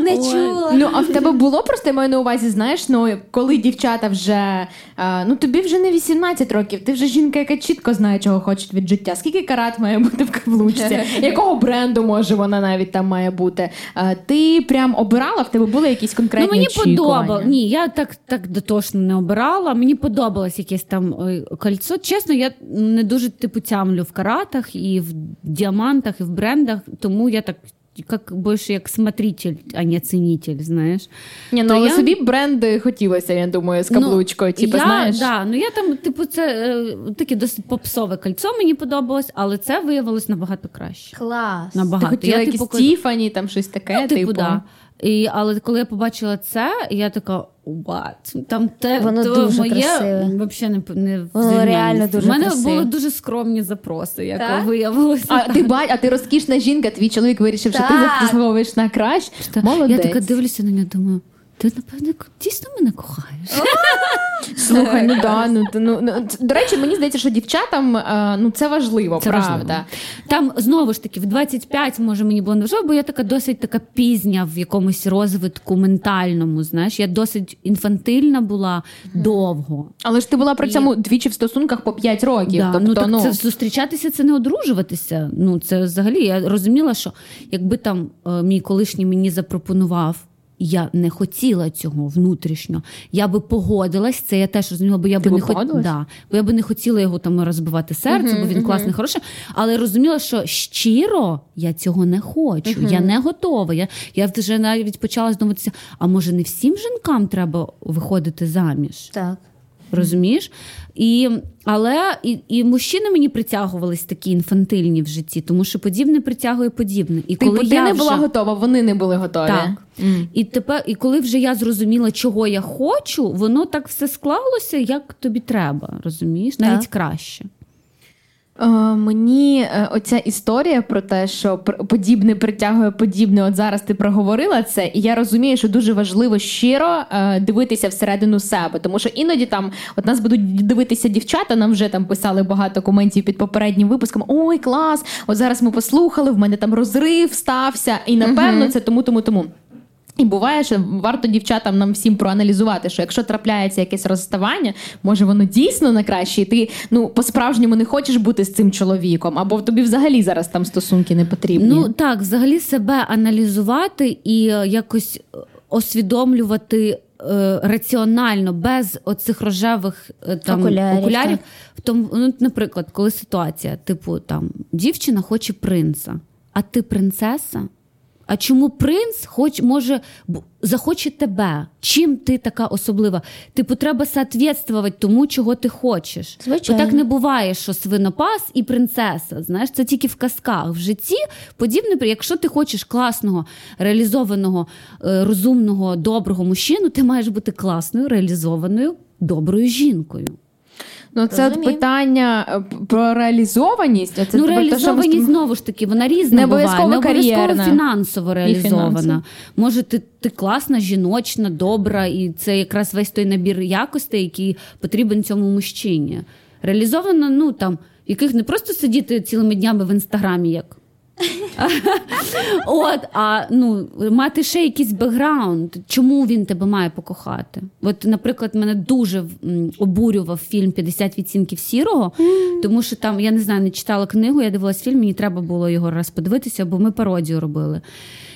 Не чула. Ну, а в тебе було просто я маю на увазі, знаєш, ну коли дівчата вже е, ну тобі вже не 18 років, ти вже жінка, яка чітко знає, чого хоче від життя. Скільки карат має бути в каблучці? Якого бренду може вона навіть там має бути? Е, ти прям обирала, в тебе були якісь конкретні Ну, мені подобалось. Ні, я так, так дотошно не обирала. Мені подобалось якесь там кольцо. Чесно, я не дуже типу тямлю в каратах і в діамантах, і в брендах, тому я так. Як більше як смотритель, а не цінитель, знаєш. Ні, ну але я- собі бренди хотілося, я думаю, з каблучкою. Ну, типу, я, знаєш. Да, ну я там, типу, це е, таке досить попсове кольцо мені подобалось, але це виявилось набагато краще. Клас. Ти хотіла я, якісь типу, Тіфані, там щось таке, Ну, типу, типу. да. І, але коли я побачила це, я така what? Там те Воно то дуже моє красиве. взагалі не, не Воно реально дуже У мене красиве. були дуже скромні запроси, як Так? виявилося. А ти бать, а ти розкішна жінка, твій чоловік вирішив, що ти Так. заслуговуєш на краще. Молодець. Я така дивлюся на нього, думаю, ти напевно дійсно мене кохаєш. Слухай, ну да, ну, ну, ну до речі, мені здається, що дівчатам е, ну це важливо, Це правда. важливо. Там знову ж таки в 25, може мені було не важливо, бо я така досить така пізня в якомусь розвитку ментальному. Знаєш, я досить інфантильна була довго. Але ж ти була при цьому двічі в стосунках по 5 років. Да, тобто, ну так ну, це зустрічатися, це не одружуватися. Ну це взагалі я розуміла, що якби там е, мій колишній мені запропонував. Я не хотіла цього внутрішньо. Я би погодилась, це я теж розуміла, бо я Ти би не хотіла, да, бо я би не хотіла його там розбивати серце, бо він класний, хороший. Але я розуміла, що щиро я цього не хочу. Я не готова. Я, я вже навіть почала здуматися, а може не всім жінкам треба виходити заміж? Так. Розумієш? І, але і, і мужчини мені притягувались такі інфантильні в житті, тому що подібне притягує подібне. І Типу, коли ти я не вже... була готова, вони не були готові. Так. І тепер, і коли вже я зрозуміла, чого я хочу, воно так все склалося, як тобі треба, розумієш? Навіть Так. краще. Е, мені е, оця історія про те, що подібне притягує подібне. От зараз ти проговорила це, і я розумію, що дуже важливо щиро е, дивитися всередину себе. Тому що іноді там от нас будуть дивитися дівчата. Нам вже там писали багато коментів під попереднім випуском. Ой, клас! От зараз ми послухали, в мене там розрив стався, і напевно це тому, тому, тому. І буває, що варто дівчатам нам всім проаналізувати, що якщо трапляється якесь розставання, може воно дійсно на краще, і ти ну по-справжньому не хочеш бути з цим чоловіком, або тобі взагалі зараз там стосунки не потрібні. Ну так, взагалі себе аналізувати і е, якось е, освідомлювати е, раціонально, без оцих рожевих там Окулярів, окулярів. В тому, ну, наприклад, коли ситуація, типу, там дівчина хоче принца, а ти принцеса. А чому принц хоч може захоче тебе? Чим ти така особлива? Типу, треба соответствувати тому, чого ти хочеш. Звичайно. Бо так не буває, що свинопас і принцеса. Знаєш, це тільки в казках. В житті подібне, якщо ти хочеш класного, реалізованого, е, розумного, доброго мужчину, ти маєш бути класною, реалізованою, доброю жінкою. Ну, це от питання е, про реалізованість. Це ну, реалізованість те, що знову ж таки, вона різна Не буває. обов'язково Не обов'язково фінансово реалізована. фінансово. Може, ти, ти класна, жіночна, добра, і це якраз весь той набір якостей, який потрібен цьому мужчині. Реалізована, ну там, яких не просто сидіти цілими днями в інстаграмі, як. От, а ну, мати ще якийсь бекграунд, чому він тебе має покохати? От, наприклад, мене дуже обурював фільм «50 відцінків сірого, тому що там, я не знаю, не читала книгу, я дивилась фільм, мені треба було його раз подивитися, бо ми пародію робили.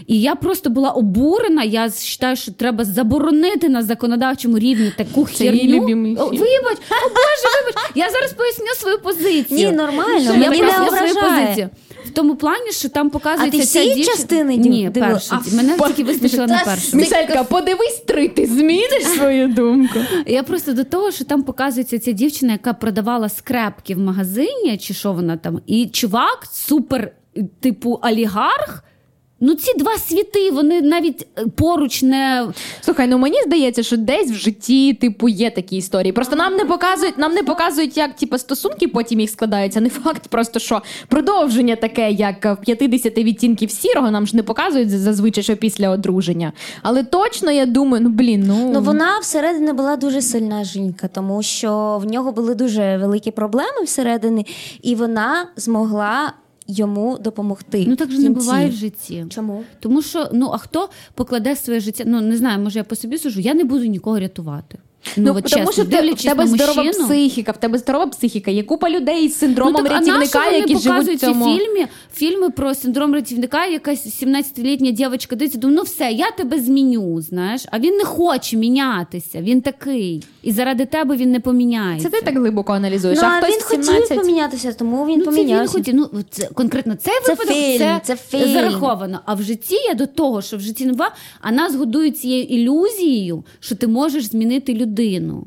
І я просто була обурена. Я вважаю, що треба заборонити на законодавчому рівні таку Це її херню. любимий О, фільм. Вибач, о Боже, вибач. Я зараз поясню свою позицію. Ні, нормально, я не поясню свою позицію. В тому плані, що там показується А ти ця дівчина- частини дів- Ні, дивила? першу. А, Мене по- тільки вистачило на першу. Мішелька, подивись три, ти зміниш свою думку. Я просто до того, що там показується ця дівчина, яка продавала скрепки в магазині, чи що вона там, і чувак, супер, типу, олігарх. Ну, ці два світи, вони навіть е, поруч не. Слухай, ну мені здається, що десь в житті типу є такі історії. Просто нам не показують, нам не показують, як типу, стосунки потім їх складаються. Не факт, просто що продовження таке, як в 50 відтінків сірого, нам ж не показують зазвичай, що після одруження. Але точно я думаю, ну блін, ну Ну вона всередині була дуже сильна жінка, тому що в нього були дуже великі проблеми всередині, і вона змогла йому допомогти. Ну так же не буває в житті. Чому? Тому що ну а хто покладе своє життя? Ну не знаю, може я по собі сужу, я не буду нікого рятувати. Ну, от тому чесно, що в тебе, в тебе здорова мужчину, психіка, в тебе здорова психіка. Є купа людей з синдромом ну, так, рятівника, вони які живуть показують в цьому. ці фільми, фільми про синдром рятівника, якась 17-літня дівчинка дивиться, думає, ну все, я тебе зміню, знаєш. А він не хоче мінятися, він такий. І заради тебе він не поміняється. Це ти так глибоко аналізуєш. Ну, а а хтось він 17... хотів помінятися, тому він ну, це він хотів. Ну, це, конкретно цей Це випадок фільм, це, це фільм. зараховано. А в житті я до того, що в житті не бува, а нас годують цією ілюзією, що ти можеш змінити людину.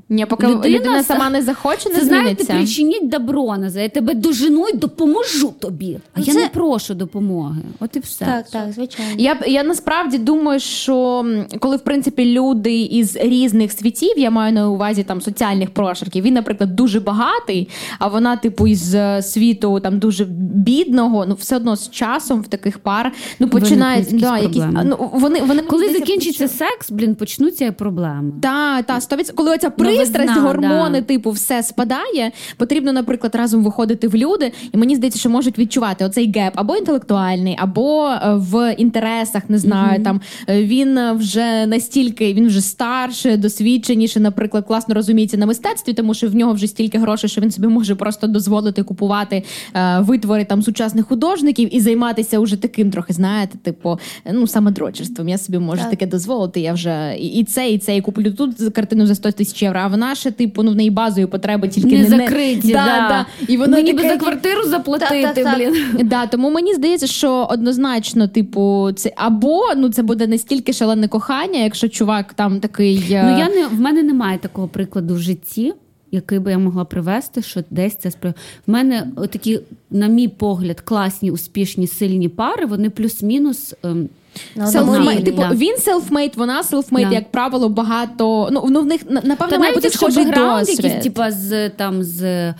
Ні, поки людина, сама не захоче, не Це знаєте, причиніть добро назад. Я тебе дожену і допоможу тобі. А Ну, я не прошу допомоги. От і все. Так, так, звичайно. Я, я насправді думаю, що коли в принципі люди із різних світів, я маю на увазі там соціальних прошарків, він, наприклад, дуже багатий, а вона, типу, із е, світу там дуже бідного, ну все одно з часом в таких пар ну починають якісь да, якісь, ну, вони, вони Коли закінчиться секс, блін, почнуться проблеми. Так, та, 100%. Коли оця Новизна, пристрасть, гормони, да. типу, все спадає, потрібно, наприклад, разом виходити в люди, і мені здається, що можуть відчувати оцей геп або інтелектуальний, або е, в інтересах, не знаю, там е, він е, вже настільки він вже старше, досвідченіше, наприклад, класно розуміється на мистецтві, тому що в нього вже стільки грошей, що він собі може просто дозволити купувати е, витвори там сучасних художників і займатися уже таким трохи, знаєте, типу, ну самодрочерством. Я собі можу Так. таке дозволити. Я вже і, це, і це, і куплю тут картину за 100 тисяч євро. А вона ще, типу, ну в неї базові потреби тільки Не не, закриті, да, да. да. І воно Мені би таке- за квартиру заплатити, так, так. блін. Да, тому мені здається, що однозначно, типу, це або ну це буде настільки шалене кохання, якщо чувак там такий. е, Ну я не в мене немає такого прикладу в житті. який би я могла привести, що десь це сприяє. В мене такі, на мій погляд, класні, успішні, сильні пари, вони плюс-мінус. ем, Одному Self-made. Типу, да. він селфмейд, вона селфмейд, Да. як правило, багато. Ну, ну в них на- напевно Та має бути схожий досвід. Якісь, типу, з там з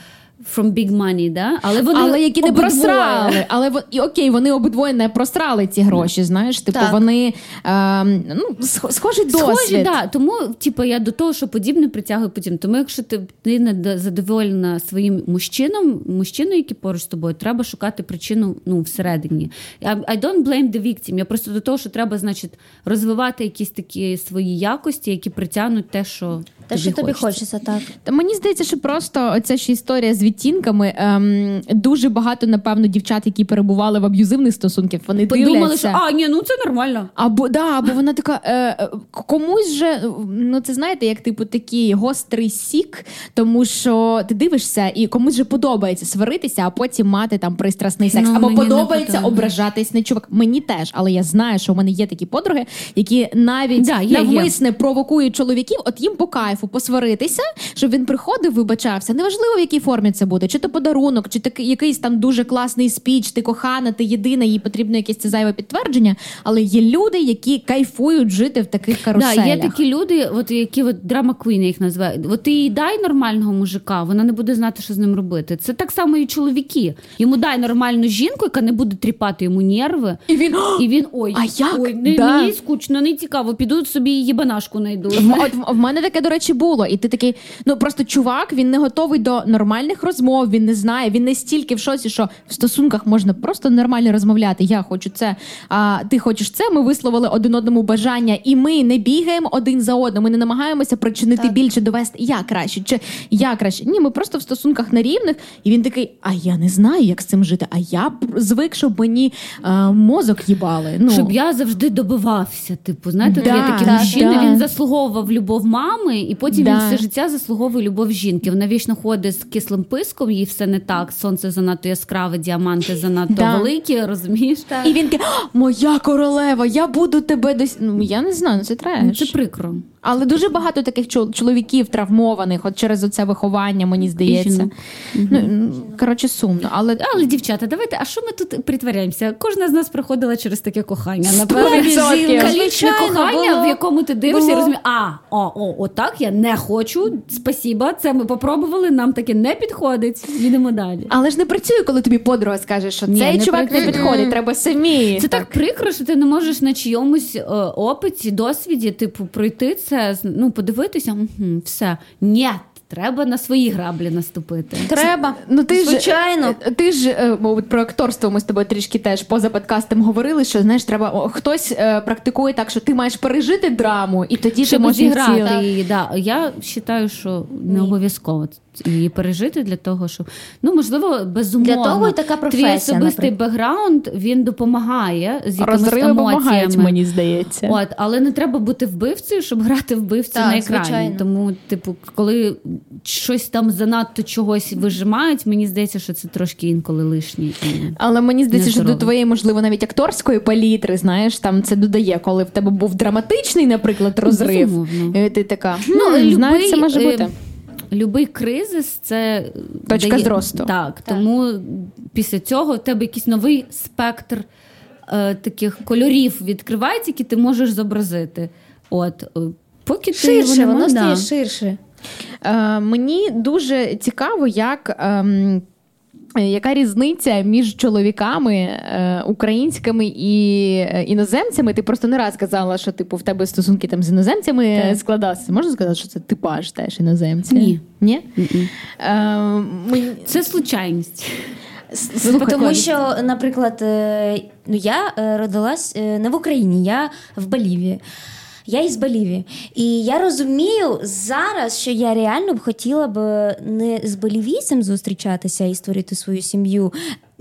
From Big Money, да? але вони але які не обидвоє. просрали. Але і окей, вони обидвоє не просрали ці гроші. Знаєш, типу, Так. вони ем, ну, схожий досвід. Схожі, да. Тому, типу, я до того, що подібне притягую подібне. Тому, якщо ти, не задоволена своїм мужчином, мужчиною, який поруч з тобою, треба шукати причину ну, всередині. I don't blame the victim. Я просто до того, що треба, значить, розвивати якісь такі свої якості, які притягнуть те, що Те, що тобі хочеться. так. Та мені здається, що просто ця ж історія з відтінками. Ем, дуже багато, напевно, дівчат, які перебували в аб'юзивних стосунках, вони Подумали, дивляться. що а, ні, ну це нормально. Або да, або вона така е, комусь же, ну це знаєте, як типу такий гострий сік, тому що ти дивишся, і комусь же подобається сваритися, а потім мати там пристрасний секс. Ну, або мені подобається ображатись на чувак. Мені теж, але я знаю, що в мене є такі подруги, які навіть Да, є, є. провокують чоловіків, от їм по кайфу посваритися, щоб він приходив, вибачався. Неважливо, в якій формі це буде, чи то подарунок, чи такий якийсь там дуже класний спіч, ти кохана, ти єдина, їй потрібно якесь це зайве підтвердження. Але є люди, які кайфують жити в таких каруселях. Да, є такі люди, от які от драма квіни їх називають. От ти їй дай нормального мужика, вона не буде знати, що з ним робити. Це так само і чоловіки. Йому дай нормальну жінку, яка не буде тріпати йому нерви. І він І він ой, А як? ой, не, Да. мені скучно, не цікаво. Піду собі їбанашку найду. От в мене таке, до речі, було. І ти такий, ну просто чувак, він не готовий до нормальних розмов, він не знає, він не стільки в шоці, що в стосунках можна просто нормально розмовляти. Я хочу це, а ти хочеш це. Ми висловили один одному бажання, і ми не бігаємо один за одним. Ми не намагаємося причинити Так. більше, довести я краще, чи я краще. Ні, ми просто в стосунках на рівних, і він такий, а я не знаю, як з цим жити. А я звик, щоб мені а, мозок їбали. Ну Щоб я завжди добивався. Типу, знаєте, Да, є такі так, мужчини, да. він заслуговував любов мами, і потім Да. він все життя заслуговує любов жінки. Вона вічно ходить з кислим писком, їй все не так. Сонце занадто яскраве, діаманти занадто Да. великі, розумієш? І він такий, моя королева, я буду тебе десь. Ну я не знаю, ну це треш. Ну, Це прикро. Але дуже багато таких чол- чоловіків травмованих, от через оце виховання, мені здається. Ну, коротше, сумно. Але Але, дівчата, давайте, а що ми тут притворяємося? Кожна з нас проходила через таке кохання. Напевно, калічне кохання, було. в якому ти дивишся і розумієш, а, о, о, отак я не хочу. Спасіба, це ми попробували, нам таке не підходить. Їдемо далі. але ж не працює, коли тобі подруга скаже, що Ні, цей не чувак не підходить, треба самі. Це так прикро, що ти не можеш на чийомусь е, опиті, досвіді, типу, пройти це, ну, подивитися, угу, все. Ні, треба на свої граблі наступити. Треба. Ну ти Звичайно. ж ти ж е, про акторство. Ми з тобою трішки теж поза подкастом говорили, що знаєш, треба о, хтось е, практикує так, що ти маєш пережити драму, і тоді ти можеш зіграти її. Да. Я вважаю, що не обов'язково її пережити для того, щоб ну можливо безумовно. Для того і така Твій особистий наприклад. бекграунд він допомагає з якимись Розриви емоціями. мені здається. От, але не треба бути вбивцею, щоб грати вбивцю Так, на екрані. звичайно. Тому, типу, коли щось там занадто чогось вижимають, мені здається, що це трошки інколи лишнє. Але мені здається, що до твоєї, можливо, навіть акторської палітри, знаєш, там це додає, коли в тебе був драматичний, наприклад, розрив. безумовно. І ти така, Ну, ну, любий, це може е, бути. Любий кризис це Точка зросту. Так, тому після цього в тебе якийсь новий спектр е, таких кольорів відкривається, які ти можеш зобразити. От, е, поки ти Ширше, його воно нема, стає да. ширше. Е, мені дуже цікаво, як. ем, е, Яка різниця між чоловіками е, українськими і е, іноземцями? Ти просто не раз казала, що типу в тебе стосунки там з іноземцями Так. складалися. Можна сказати, що це типаж теж іноземці? Ні. Ні? Е, мені... Це случайність. Слухай, Тому що, наприклад, ну я родилась не в Україні, я в Болівії. Я із Болівії. І я розумію зараз, що я реально б хотіла б не з болівійцем зустрічатися і створити свою сім'ю.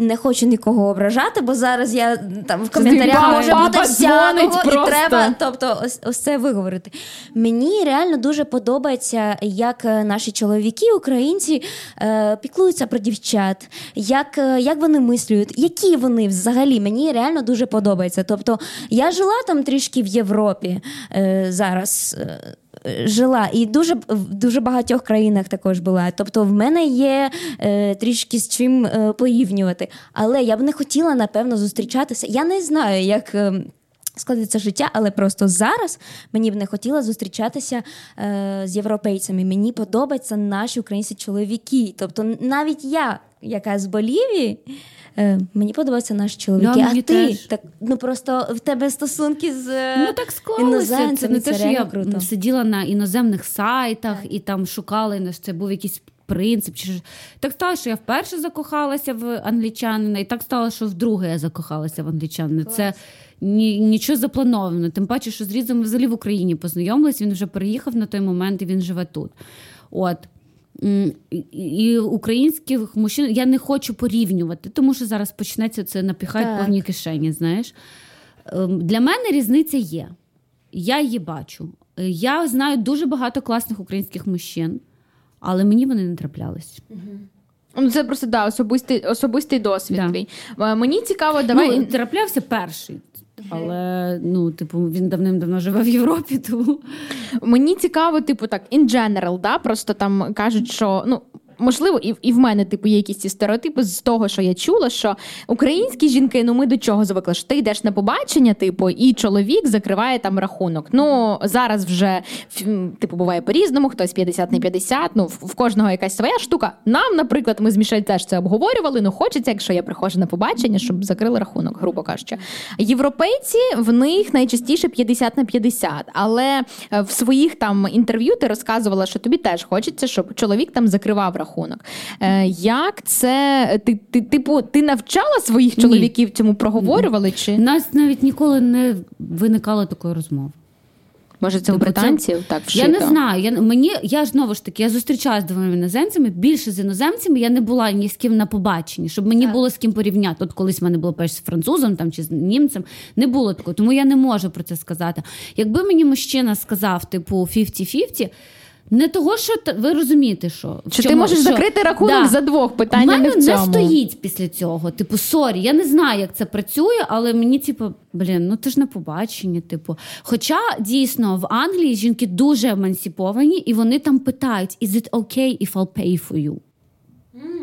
Не хочу нікого ображати, бо зараз я там в коментарях може бути всякого, і просто. треба тобто ось, ось це виговорити. Мені реально дуже подобається, як е, наші чоловіки, українці, е, піклуються про дівчат, як, е, як вони мислюють, які вони взагалі. Мені реально дуже подобається. Тобто я жила там трішки в Європі е, зараз. Жила, і дуже в дуже багатьох країнах також була. Тобто, в мене є е, трішки з чим е, порівнювати. Але я б не хотіла, напевно, зустрічатися. Я не знаю, як. Е, Складеться життя, але просто зараз мені б не хотіла зустрічатися е, з європейцями. Мені подобаються наші українські чоловіки. Тобто, навіть я, яка з Болівії, е, мені подобаються наші чоловіки. Да, а ти теж. так ну просто в тебе стосунки з е, Ну так склалося. Це не те, що я круто. сиділа на іноземних сайтах і там шукала, і це був якийсь принцип. Чи... Так стало, що я вперше закохалася в англічанина, і так стало, що вдруге я закохалася в англічанина. Це ні, нічого заплановано. Тим паче, що з Різом взагалі в Україні познайомились, він вже переїхав на той момент і він живе тут. От. І, українських мужчин я не хочу порівнювати, тому що зараз почнеться це напіхають Так. повні кишені. Знаєш, Ем, для мене різниця є. Я її бачу. Е, Я знаю дуже багато класних українських мужчин, але мені вони не траплялись. Ну, це просто да, особистий, особистий досвід Да. твій. Е, Мені цікаво, давай. Ну, траплявся перший. Але ну, типу, він давним-давно живе в Європі, тому Мені цікаво, типу, так, in general, да, просто там кажуть, що ну. Можливо, і, і в мене типу є якісь ці стереотипи з того, що я чула, що українські жінки, ну ми до чого звикли? Що ти йдеш на побачення, типу, і чоловік закриває там рахунок. Ну зараз вже типу буває по-різному, хтось 50 на 50, Ну в, кожного якась своя штука. Нам, наприклад, ми з Мішель теж це обговорювали. Ну хочеться, якщо я приходжу на побачення, щоб закрили рахунок, грубо кажучи. Європейці в них найчастіше 50 на 50, але е, в своїх там інтерв'ю ти розказувала, що тобі теж хочеться, щоб чоловік там закривав рахунок. Е, як це ти, ти типу ти навчала своїх Ні. чоловіків цьому проговорювали? Чи нас навіть ніколи не виникало такої розмови. може це у це- британців так вшито? Я не знаю. Я мені я ж знову ж таки я зустрічалася з двома іноземцями. Більше з іноземцями я не була ні з ким на побаченні, щоб мені було з ким порівняти. От колись в мене було перш з французом там чи з німцем. Не було такого, тому я не можу про це сказати. Якби мені мужчина сказав, типу, 50-50, не того, що ви розумієте, що чи чому, ти можеш що- закрити рахунок за двох? питань? У мене не в цьому. стоїть після цього. Типу, sorry, я не знаю, як це працює, але мені, типу, блін, ну ти ж на побаченні. Типу. Хоча дійсно в Англії жінки дуже емансіповані, і вони там питають: is it okay if I'll pay for you?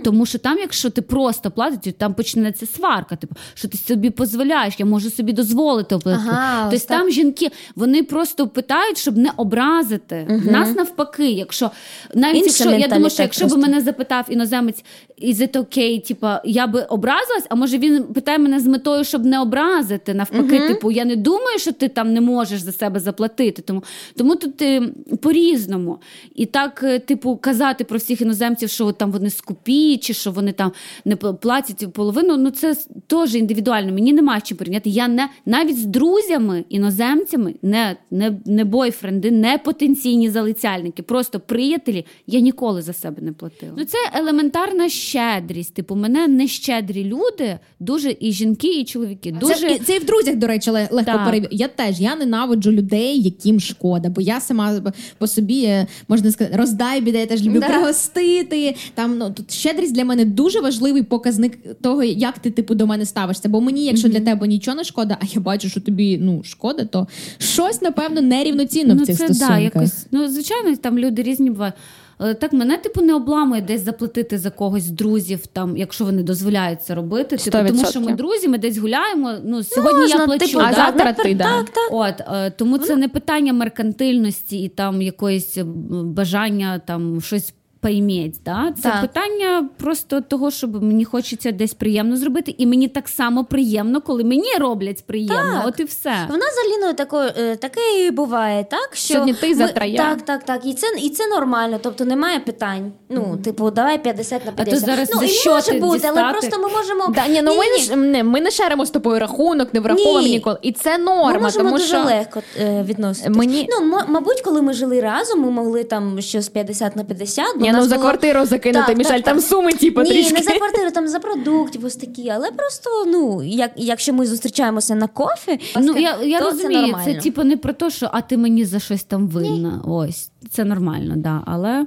Тому що там, якщо ти просто платиш, там почнеться сварка. Типу, що ти собі дозволяєш, я можу собі дозволити оплатити. Ага, тобто так. там жінки вони просто питають, щоб не образити. Нас навпаки, якщо навіть Інший якщо я думаю, що якщо б мене запитав іноземець, is it okay, типа, я би образилась, а може він питає мене з метою, щоб не образити. Навпаки, типу, я не думаю, що ти там не можеш за себе заплатити. Тому, тому тут е, по-різному. І так, е, типу, казати про всіх іноземців, що там вони скупі, чи що вони там не пл- платять половину. Ну це теж індивідуально. Мені немає чим порівняти. Я не навіть з друзями, іноземцями, не, не, не бойфренди, не потенційні залицяльники, просто приятелі. Я ніколи за себе не платила. Ну це елементарна щедрість. Типу, мене не щедрі люди, дуже і жінки, і чоловіки. Дуже Це, і- це і в друзях, до речі, легко Так. перевірити. Я теж я ненавиджу людей, яким шкода, бо я сама по собі е, можна сказати, роздай біде, я теж люблю Да. пригостити. Там ну тут щедрість для мене дуже важливий показник того, як ти типу до мене ставишся. Бо мені, якщо для тебе нічого не шкода, а я бачу, що тобі ну шкода, то щось напевно нерівноцінно в цих це, стосунках. Да, якось, ну, звичайно, там люди різні бувають. Але так мене типу не обламує десь заплатити за когось друзів, там, якщо вони дозволяють це робити. Типу, тому що ми друзі, ми десь гуляємо. Ну сьогодні Можна, я плачу. типу, а да? завтра ти, да. Так, так. От е, тому це не питання меркантильності і там якоїсь е, бажання там щось поіміть. Да? Це Так. питання просто того, щоб мені хочеться десь приємно зробити, і мені так само приємно, коли мені роблять приємно. Так. От і все. В нас з Аліною тако, е, таке і буває, так? Що Сьогодні ти, ми- завтра я. Так, так, так. І це, і це нормально, тобто немає питань. Ну, типу, давай 50 на А то зараз ну, за і що може ти бути, але просто ми можемо. Да, ні, ну ми, Ні, не, ні. не, ми не шеримо з тобою рахунок, не враховуємо Ні. ніколи. І це Ми норма, можемо тому дуже що легко е, відноситись. Мені- Ну, м- мабуть, коли ми жили разом, ми могли там щось 50 на 50. бо Ні, ну за було- квартиру закинути, Так, Мішель, так, там суми, типу, Ні, трішки. не за квартиру, там за продуктів ось такі. Але просто, ну, як, якщо ми зустрічаємося на кофі, Ну я, я то розумію, це це, типу не про те, що а ти мені за щось там винна. Ось це нормально, да. Але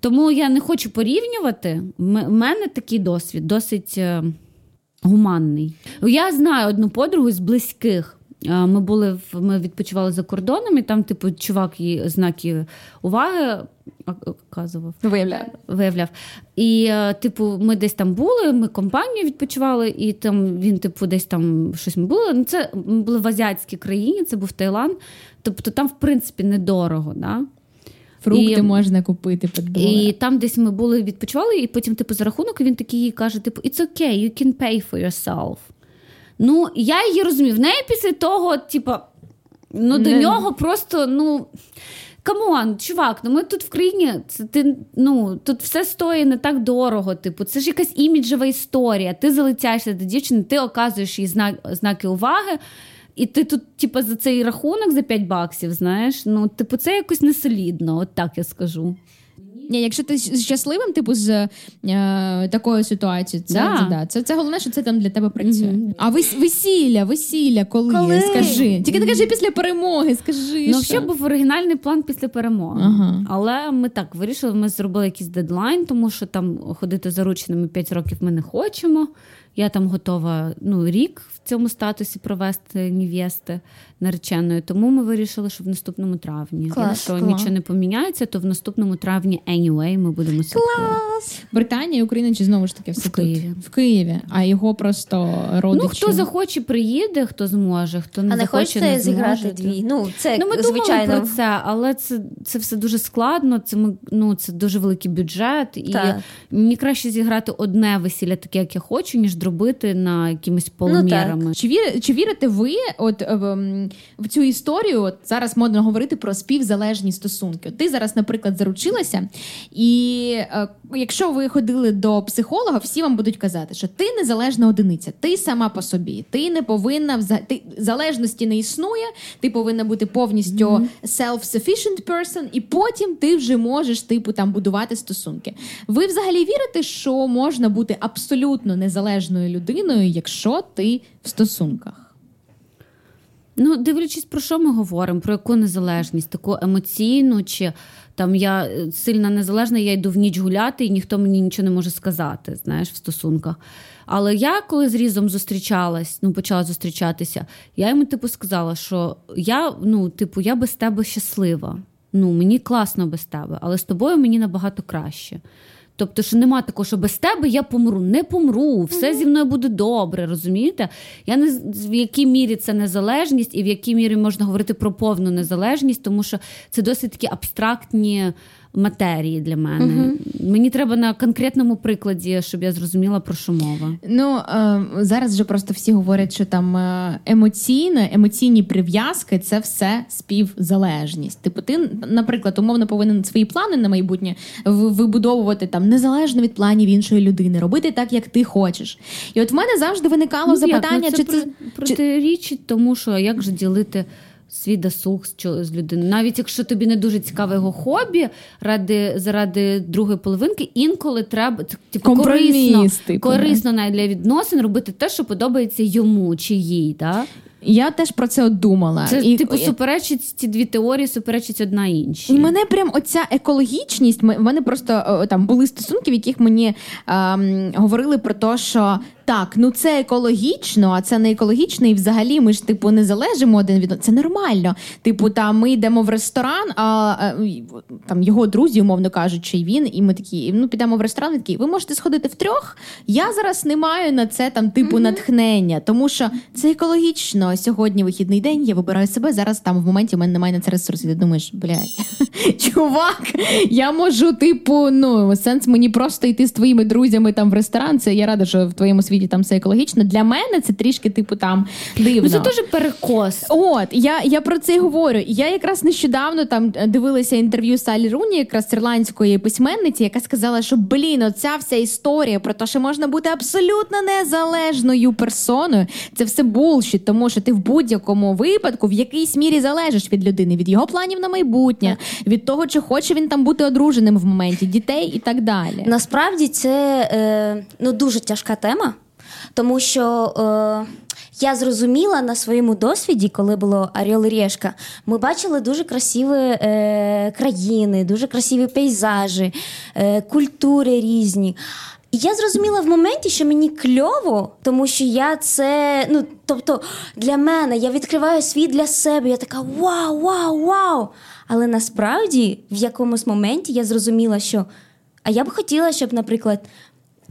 тому я не хочу порівнювати. У мене такий досвід досить е, гуманний. Я знаю одну подругу з близьких. е, ми були ми відпочивали за кордоном, і там, типу, чувак їй знаки уваги оказував. Виявляю. Виявляв. І, е, типу, ми десь там були, ми компанією відпочивали, і там він, типу, десь там щось ми були. Ну, це ми були в азіатській країні, це був Таїланд. Тобто там, в принципі, недорого. Да? Фрукти І- можна купити під І там десь ми були відпочивали, і потім, типу, за рахунок він такий каже: типу, it's okay, you can pay for yourself. Ну, я її розумію. В неї після того, типу, ну, до Не- нього просто, ну. Come on, чувак, ну ми тут в країні, це ти ну тут все стоїть не так дорого. Типу, це ж якась іміджева історія. Ти залицяєшся до дівчини, ти оказуєш їй знак, знаки уваги, і ти тут, типу, за цей рахунок за 5 баксів, знаєш, ну, типу, це якось несолідно, от так я скажу. Ні, якщо ти щасливим, типу, з е, такою ситуацією, це, Да. це, да. це, це головне, що це там для тебе працює. Мгм. А вес, весілля, весілля, коли? Коли? Скажи. Тільки не кажи після перемоги, скажи. Ну, що. ще був оригінальний план після перемоги. Ага. Але ми так вирішили, ми зробили якийсь дедлайн, тому що там ходити зарученими 5 років ми не хочемо. Я там готова ну, рік в цьому статусі провести невести нареченою. Тому ми вирішили, що в наступному травні. Клас, Якщо клас. нічого не поміняється, то в наступному травні anyway ми будемо святкувати. Британія, Україна чи знову ж таки все В тут? Києві. В Києві, а його просто родичі. Ну, хто захоче, приїде, хто зможе, хто не А не захоче, хочете не зіграти зможе. дві? Ну, це Ну, ми думали про це, але це, це все дуже складно. Це ми ну це дуже великий бюджет, і Так. мені краще зіграти одне весілля, таке, як я хочу, ніж дробити на якимись Ну, полумірами. Чи, вір, чи вірите ви от, е, в, м, в цю історію? От зараз модно говорити про співзалежні стосунки. От ти зараз, наприклад, заручилася, і е, якщо ви ходили до психолога, всі вам будуть казати, що ти незалежна одиниця, ти сама по собі, ти не повинна вза- ти, залежності не існує, ти повинна бути повністю self-sufficient person, і потім ти вже можеш типу там будувати стосунки. Ви взагалі вірите, що можна бути абсолютно незалежною людиною, якщо ти в стосунках? Ну, дивлячись, про що ми говоримо, про яку незалежність, таку емоційну, чи там я е, сильно незалежна, я йду в ніч гуляти, і ніхто мені нічого не може сказати, знаєш, в стосунках. Але я, коли з Різом зустрічалась, ну почала зустрічатися, я йому типу сказала, що я, ну, типу, я без тебе щаслива. Ну, мені класно без тебе, але з тобою мені набагато краще. Тобто, що нема такого, що без тебе я помру. Не помру, все зі мною буде добре, розумієте? Я не в якій мірі це незалежність і в якій мірі можна говорити про повну незалежність, тому що це досить такі абстрактні матерії для мене. Мені треба на конкретному прикладі, щоб я зрозуміла, про що мова. Ну е, зараз вже просто всі говорять, що там е, емоційне, емоційні прив'язки це все співзалежність. Типу, ти, наприклад, умовно повинен свої плани на майбутнє вибудовувати там незалежно від планів іншої людини, робити так, як ти хочеш. І от в мене завжди виникало Ну, як? запитання, Ну, чи про- це протирічить тому, що як же ділити. Свій досуг з людиною. Навіть якщо тобі не дуже цікаве його хобі, ради, заради другої половинки, інколи треба типу, корисно, типу, корисно навіть для відносин робити те, що подобається йому чи їй. Да? я теж про це думала. Це І- типу суперечить ці дві теорії, суперечить одна іншій. І мене прям оця екологічність. В мене просто там були стосунки, в яких мені ем, говорили про те, що так, ну це екологічно, а це не екологічно, і взагалі ми ж типу не залежимо один від одного. Це нормально. Типу, там ми йдемо в ресторан, а й- там його друзі, умовно кажучи, і він, і ми такі, ну підемо в ресторан. Такі, ви можете сходити втрьох. Я зараз не маю на це там типу натхнення, тому що це екологічно. Сьогодні вихідний день. Я вибираю себе. Зараз там в моменті в мене немає на це ресурсів. Ти думаєш, блядь, чувак, я можу, типу, ну сенс мені просто йти з твоїми друзями там в ресторан. Це я рада, що в твоєму світі там все екологічно. Для мене це трішки, типу, там дивно. Ну, це дуже перекос. От я, я про це й говорю. Я якраз нещодавно там дивилася інтерв'ю Салі Руні, якраз ірландської письменниці, яка сказала, що блін, оця вся історія про те, що можна бути абсолютно незалежною персоною. Це все булшіт, тому що ти в будь-якому випадку в якійсь мірі залежиш від людини, від його планів на майбутнє, від того, чи хоче він там бути одруженим в моменті, дітей і так далі. Насправді це е, ну, дуже тяжка тема, тому що е, я зрозуміла на своєму досвіді, коли було Орел і Решка, ми бачили дуже красиві е, країни, дуже красиві пейзажі, е, культури різні. І я зрозуміла в моменті, що мені кльово, тому що я це. Ну, тобто, для мене я відкриваю світ для себе. Я така вау, вау, вау. Але насправді в якомусь моменті я зрозуміла, що а я б хотіла, щоб, наприклад,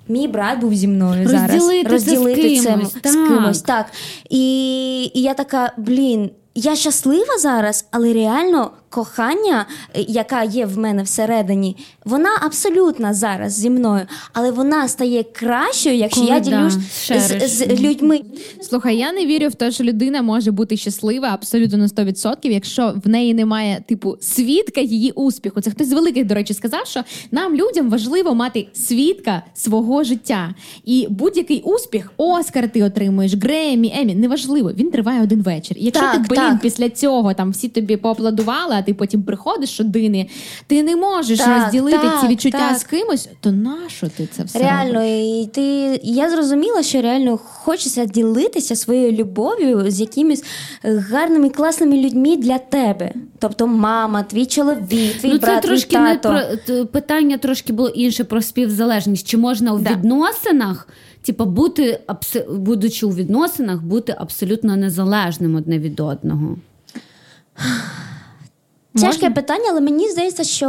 мій брат був зі мною зараз. Розділити це з кимось, це, так. кимось. Так. І, і я така, блін, я щаслива зараз, але реально кохання, е, яка є в мене всередині, вона абсолютно зараз зі мною, але вона стає кращою, якщо Коли, я да, ділюсь з, з людьми. Слухай, я не вірю в те, що людина може бути щаслива абсолютно на 100%, якщо в неї немає типу свідка її успіху. Це хтось з великих, до речі, сказав, що нам людям важливо мати свідка свого життя. І будь-який успіх, Оскар ти отримуєш, Гремі, Емі, неважливо, він триває один вечір. І якщо Так, ти блін так. після цього там всі тобі поаплодували, а ти потім приходиш щодини, ти не можеш Так, розділити так, ці відчуття так. з кимось, то нащо ти це все Реально, робиш? і ти я зрозуміла, що реально хочеться ділитися своєю любов'ю з якимись е, гарними класними людьми для тебе. Тобто, мама, твій чоловік, твій ну, брат, це трошки твій не про питання трошки було інше про співзалежність. Чи можна у Да. відносинах, типу, бути абс- будучи у відносинах, бути абсолютно незалежним одне від одного? Тяжке питання, але мені здається, що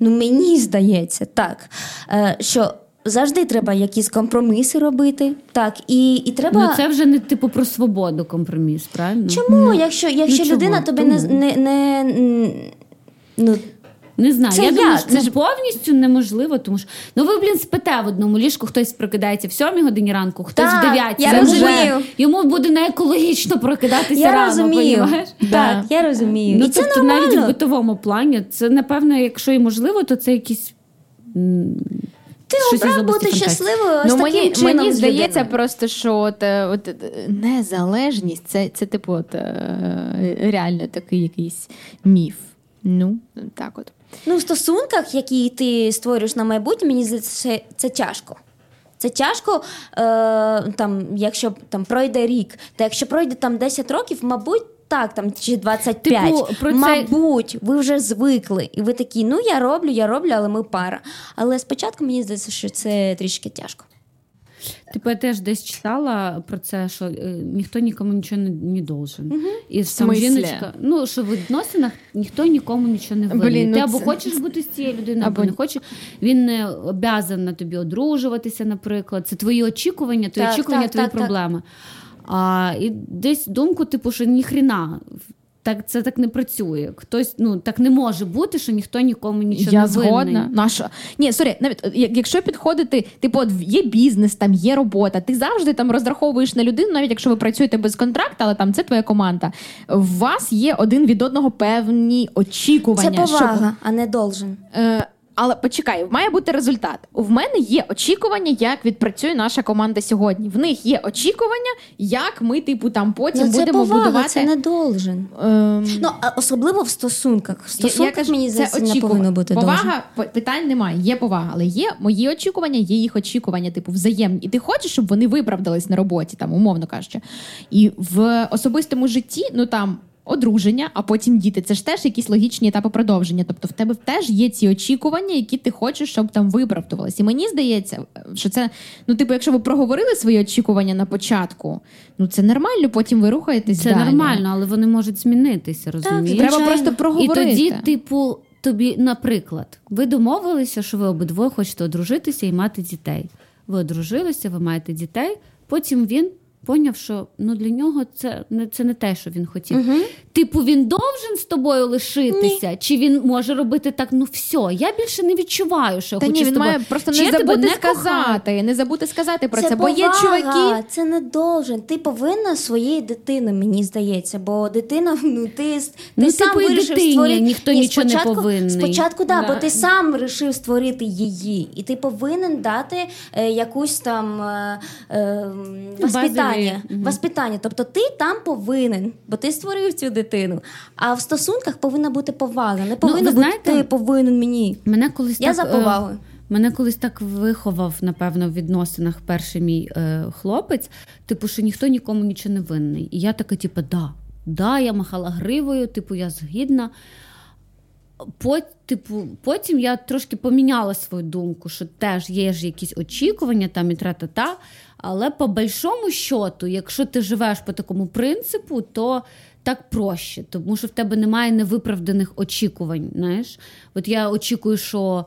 ну мені здається, так, е, що завжди треба якісь компроміси робити. Так, і, і треба. Ну це вже не типу про свободу компроміс, правильно? Чому, якщо, якщо чого? людина тобі не, не, не, ну, Не знаю, Це я думаю, що це Це ж повністю неможливо, тому що ну ви, блін, спите в одному ліжку, хтось прокидається в сьомій годині ранку, хтось Так, в дев'ятій. я Це вже розумію. йому буде не екологічно прокидатися я рано. розумію. понімаєш? Так, я розумію. Ну, і це тобто навіть в битовому плані, це напевно, якщо і можливо, то це якісь. Ти щось обрав бути щасливою ось Ну, таким мені, чином мені здається, просто що от, е, от, е, незалежність це, це типу, от, е, реально такий якийсь міф. Ну, так от. Ну, в стосунках, які ти створюєш на майбутнє, мені здається, це, тяжко. Це тяжко, е, там, якщо там пройде рік, та якщо пройде там 10 років, мабуть, так, там чи 25, Типу, про це- мабуть, ви вже звикли. І ви такі, ну я роблю, я роблю, але ми пара. Але спочатку мені здається, що це трішки тяжко. Типу, я теж десь читала про це, що е, ніхто нікому нічого не, не должен. І сам жіночка, ну що в відносинах ніхто нікому нічого не винен. Ну Ти або це- хочеш бути з цією людиною, або, Або- не хочеш. Він не обязан на тобі одружуватися, наприклад. Це твої очікування, твої Так, очікування, так, твої так, так. проблеми. А, і десь думку, типу, що ніхрена. Так це так не працює. Хтось ну так не може бути, що ніхто нікому нічого Я не винний. згодна. Наша ні, sorry, навіть е, якщо підходити, типу, от є бізнес, там є робота, ти завжди там розраховуєш на людину, навіть якщо ви працюєте без контракту, але там це твоя команда. У вас є один від одного певні Це очікування. що- повага, а не должен. Е, але почекай, має бути результат. В мене є очікування, як відпрацює наша команда сьогодні. В них є очікування, як ми, типу, там потім Ну, це будемо повага, будувати. це не должен. Ем, Ну, особливо в стосунках. В стосунках, кажу, мені здається, не повинно бути повага. п- Питань немає. Є повага, але є мої очікування, є їх очікування, типу, взаємні. І ти хочеш, щоб вони виправдались на роботі, там, умовно кажучи. І в особистому житті, ну там. Одруження, а потім діти. Це ж теж якісь логічні етапи продовження. Тобто в тебе теж є ці очікування, які ти хочеш, щоб там виправдувалися. І мені здається, що це, ну, типу, якщо ви проговорили свої очікування на початку, ну це нормально, потім ви рухаєтесь. Це далі. нормально, але вони можуть змінитися, розумієш? Треба Звичайно. просто І тоді, типу, тобі, наприклад, ви домовилися, що ви обидвоє хочете одружитися і мати дітей. Ви одружилися, ви маєте дітей. Потім він поняв, що ну для нього це не це не те, що він хотів. Типу, він должен з тобою лишитися, чи він може робити так? Ну все, я більше не відчуваю, що я Та хочу ні, з він тобою. має просто Чи не забути не сказати, не забути сказати про це, це бо є чуваки. Це не должен. Ти повинна своєї дитини, мені здається, бо дитина, ну ти, ти Ну, сам типу, вирішив дитині створити. ніхто нічого не спочатку. Спочатку, да, Да. бо ти сам вирішив створити її, і ти повинен дати е, якусь там е, е, воспитання. Базові, мгм. воспитання. Тобто ти там повинен, бо ти створив цю дитину. А в стосунках повинна бути повага. Не повинно Ну, бути знаєте, ти повинен мені. Мене колись Я так, за е, повагою. Мене колись так виховав, напевно, в відносинах перший мій е, хлопець, типу, що ніхто нікому нічого не винний. І я така, типу, да, да, я махала гривою, типу, я згідна. по, типу, потім я трошки поміняла свою думку, що теж є ж якісь очікування там і тра-та-та. Але по большому счету, якщо ти живеш по такому принципу, то так проще, тому що в тебе немає невиправданих очікувань. Знаєш, от я очікую, що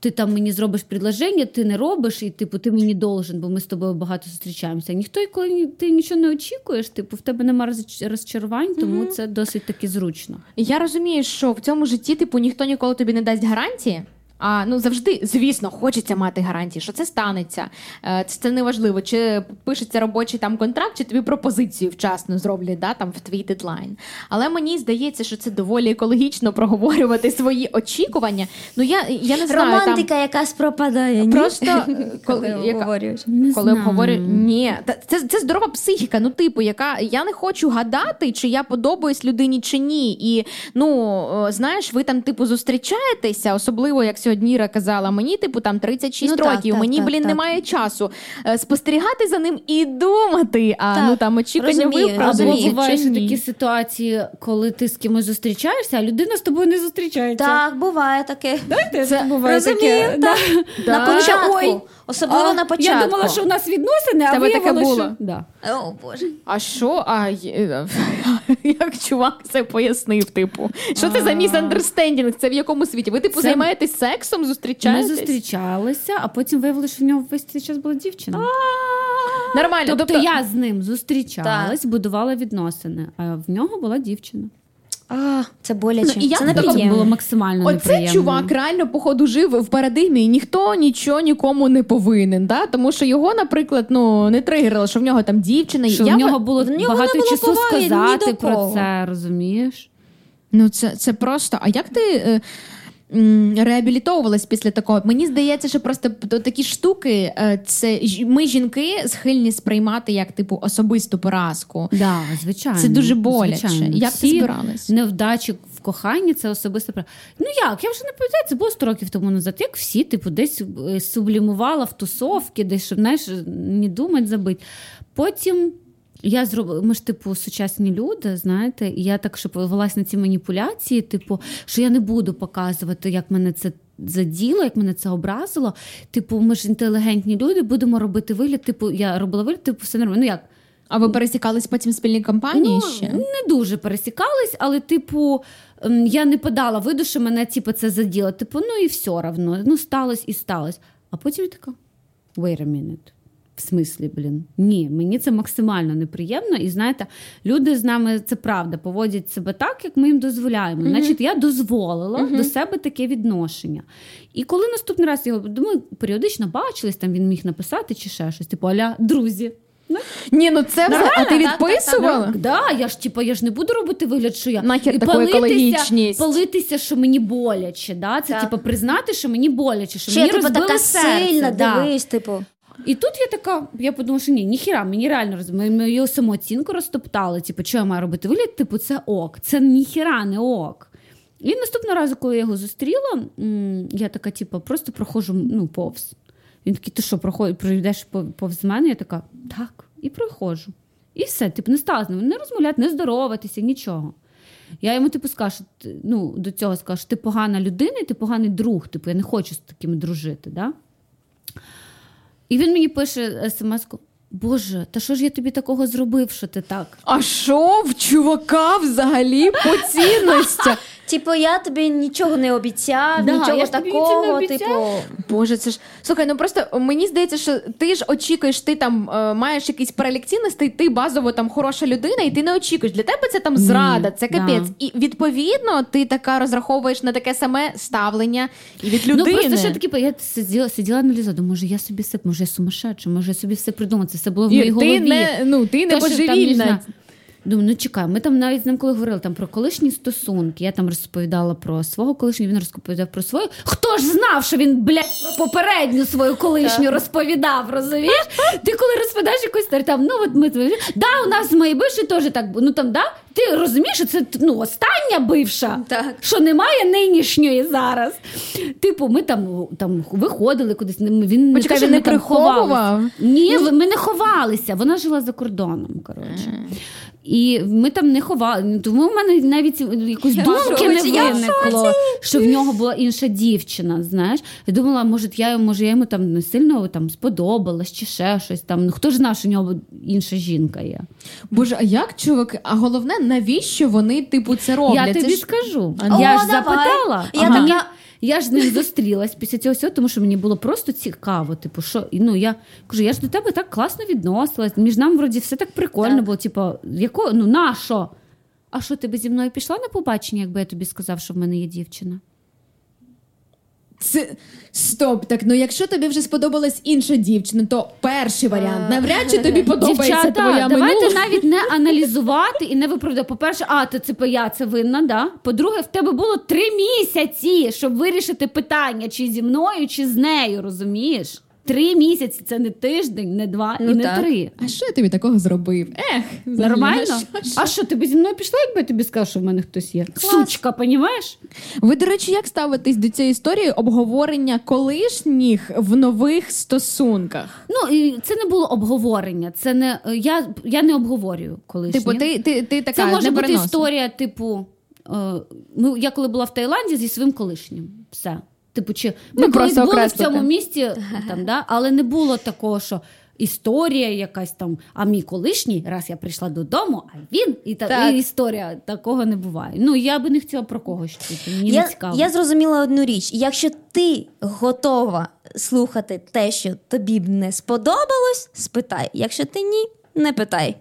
ти там мені зробиш предложення, ти не робиш, і типу ти мені должен, бо ми з тобою багато зустрічаємося. Ніхто, коли ти нічого не очікуєш, типу в тебе немає розчарувань, тому це досить таки зручно. Я розумію, що в цьому житті, типу, ніхто ніколи тобі не дасть гарантії. А ну завжди, звісно, хочеться мати гарантії, що це станеться. Е, Це, це неважливо, чи пишеться робочий там контракт, чи тобі пропозицію вчасно зроблять да, там, в твій дедлайн. Але мені здається, що це доволі екологічно проговорювати свої очікування. Ну я, я не знаю. Романтика якась пропадає. Там, ні? просто Коли коли, обговорюєш. Не коли знаю. обговорюю, ні, та це, це здорова психіка. Ну, типу, яка я не хочу гадати, чи я подобаюсь людині чи ні. І ну знаєш, ви там, типу, зустрічаєтеся, особливо як сьогодні Іра казала, мені, типу, там 36 Ну, років. так, мені, так, блін, так. немає часу е, спостерігати за ним і думати. А Так, ну там очікування розумію. бувають такі ситуації, коли ти з кимось зустрічаєшся, а людина з тобою не зустрічається. Так, буває таке. Це буває Розумію, таке. так. Да. На початку. Особливо А, на початку. Я думала, що у нас відносини, а тебе таке було? що... Да. О, Боже. А що? А як чувак це пояснив? Типу, що це за місандерстендінг? Це в якому світі? Ви типу Це- займаєтесь сексом, Ми зустрічалися, а потім виявилося, що в нього весь цей час була дівчина. Нормально. Тобто, я з ним зустрічалась, будувала відносини, а в нього була дівчина. А, це боляче. Ну, і це неприємно. було максимально Оце неприємно. чувак реально, походу, жив в парадигмі, і ніхто нічого нікому не повинен. Да? Тому що його, наприклад, ну не тригерило, що в нього там дівчина. Що я в нього було в нього багато було часу поваги сказати про це, розумієш? Ну, це, це просто. А як ти. Е... Реабілітовувалась після такого. Мені здається, що просто такі штуки, е, це ми жінки схильні сприймати як типу особисту поразку. Да, звичайно. Це дуже боляче. звичайно. Як ти збиралась? Невдачі в коханні це особисто. Ну як? Я вже не пам'ятаю, це було 100 років тому назад. Як всі, типу, десь е, сублімувала в тусовки, десь щоб знаєш, не думати, забити. Потім. Я зробила, ми ж, типу, сучасні люди, знаєте, і я так що повелась на ці маніпуляції, типу, що я не буду показувати, як мене це заділо, як мене це образило. Типу, ми ж інтелігентні люди, будемо робити вигляд. Типу, я робила вигляд, типу, все нормально. Ну як? А ви пересікались потім в спільній компанії ну, ще? Не дуже пересікались, але, типу, я не подала виду, що мене типу, це заділо. Типу, ну і все равно. Ну, сталося і сталося. А потім я така: wait a minute. В смислі, блін, ні, мені це максимально неприємно. І знаєте, люди з нами це правда поводять себе так, як ми їм дозволяємо. Значить, я дозволила до себе таке відношення. І коли наступний раз його думаю, періодично бачились, там він міг написати чи ще щось, типу, аля, друзі. Ні, ну це все. А ти відписувала? Так, да, я ж типу, я ж не буду робити вигляд, що я Нахер і екологічність. палитися, що мені боляче. Да? Це Так. типу признати, що мені боляче, що Що мені я типу розбили така серце. сильна, да. дивись, типу. І тут я така, я подумала, що ні, ніхіра, мені реально ми, ми самооцінку розтоптали. Типу, що я маю робити вигляд? Типу, це ок. Це ніхіра не ок. І наступного разу, коли я його зустріла, я така, типу, просто проходжу ну, повз. Він такий, ти що, пройдеш повз мене? Я така, так, і проходжу. І все, типу, не стала з ним не розмовляти, не здороватися, нічого. Я йому типу скажу, ну, до цього скажу, ти погана людина і ти поганий друг. Типу, я не хочу з такими дружити. Да? І він мені пише смс-ку: Боже, та що ж я тобі такого зробив, що ти так? А що в чувака взагалі по цінностях? Типу, я тобі нічого не обіцяв, Да, нічого я ж тобі нічого не такого. обіцяв. Типу, Боже, це ж слухай, ну просто мені здається, що ти ж очікуєш, ти там е, маєш якийсь перелік цінностей, ти базово там хороша людина, і ти не очікуєш. Для тебе це там зрада, це да. капець. І відповідно ти така розраховуєш на таке саме ставлення і від людини. Ну просто що таке, я сиділа, сиділа аналізувала, думаю, може я собі все, може я сумасшедша, може я собі все придумала, це все було в моїй ти голові. не ну ти не То, що там, не божевільна. знаю. Думаю, ну чекай, ми там навіть з ним коли говорили там про колишні стосунки. Я там розповідала про свого колишнього, він розповідав про свою. Хто ж знав, що він, блядь, про попередню свою колишню розповідав, розумієш? Ти коли розповідаєш якусь там, ну от ми да, у нас з моєю бившою теж так. Ну там, да? ти розумієш, що це ну, остання бивша, Так. що немає нинішньої зараз. Типу, ми там, там виходили кудись. Він не Почекай, що він не приховував? Ні, ми не ховалися. Вона жила за кордоном. коротше. І ми там не ховали. Тому в мене навіть якось думки не виникло, що в нього була інша дівчина. Знаєш, я думала, може, я може я йому там не сильно там сподобалась чи ще щось там. Ну хто ж знав, що в нього інша жінка є? Боже, а як чуваки? А головне, навіщо вони типу це роблять? Я Це тобі ж- скажу. О, я ж давай. запитала. Я а мені- така- Я ж з ним зустрілась після цього всього, тому що мені було просто цікаво. Типу, що ну я кажу, я ж до тебе так класно відносилась. Між нами вроді все так прикольно Так. було. Типу, яко, ну на що? А що ти би зі мною пішла на побачення, якби я тобі сказав, що в мене є дівчина? Це стоп, так ну якщо тобі вже сподобалась інша дівчина, то перший варіант. Навряд чи тобі подобається Дівчата, твоя давайте минула. навіть не аналізувати і не виправдати. По-перше, а то це я це винна, да? По-друге, в тебе було три місяці, щоб вирішити питання, чи зі мною, чи з нею, розумієш? Три місяці це не тиждень, не два Ну і не так. три. А що я тобі такого зробив? Ех, взагалі, Нормально? а що- А що, ти б зі мною пішла, якби я тобі сказав, що в мене хтось є? Сучка, понімаєш? Ви, до речі, як ставитесь до цієї історії обговорення колишніх в нових стосунках? Ну, і це не було обговорення. Це не я, я не обговорюю колишнє. Типу, ти, ти, ти така Це може бути історія, типу, е, ну, я коли була в Таїланді зі своїм колишнім. Все. Типу, чи ми Ну, колись були в цьому місті, там, да? але не було такого, що. Історія якась там, а мій колишній, раз я прийшла додому, а він і та Так. і історія такого не буває. Ну я би не хотіла про когось чути. Мені Я, не цікаво. я зрозуміла одну річ: якщо ти готова слухати те, що тобі б не сподобалось, спитай. Якщо ти ні, не питай.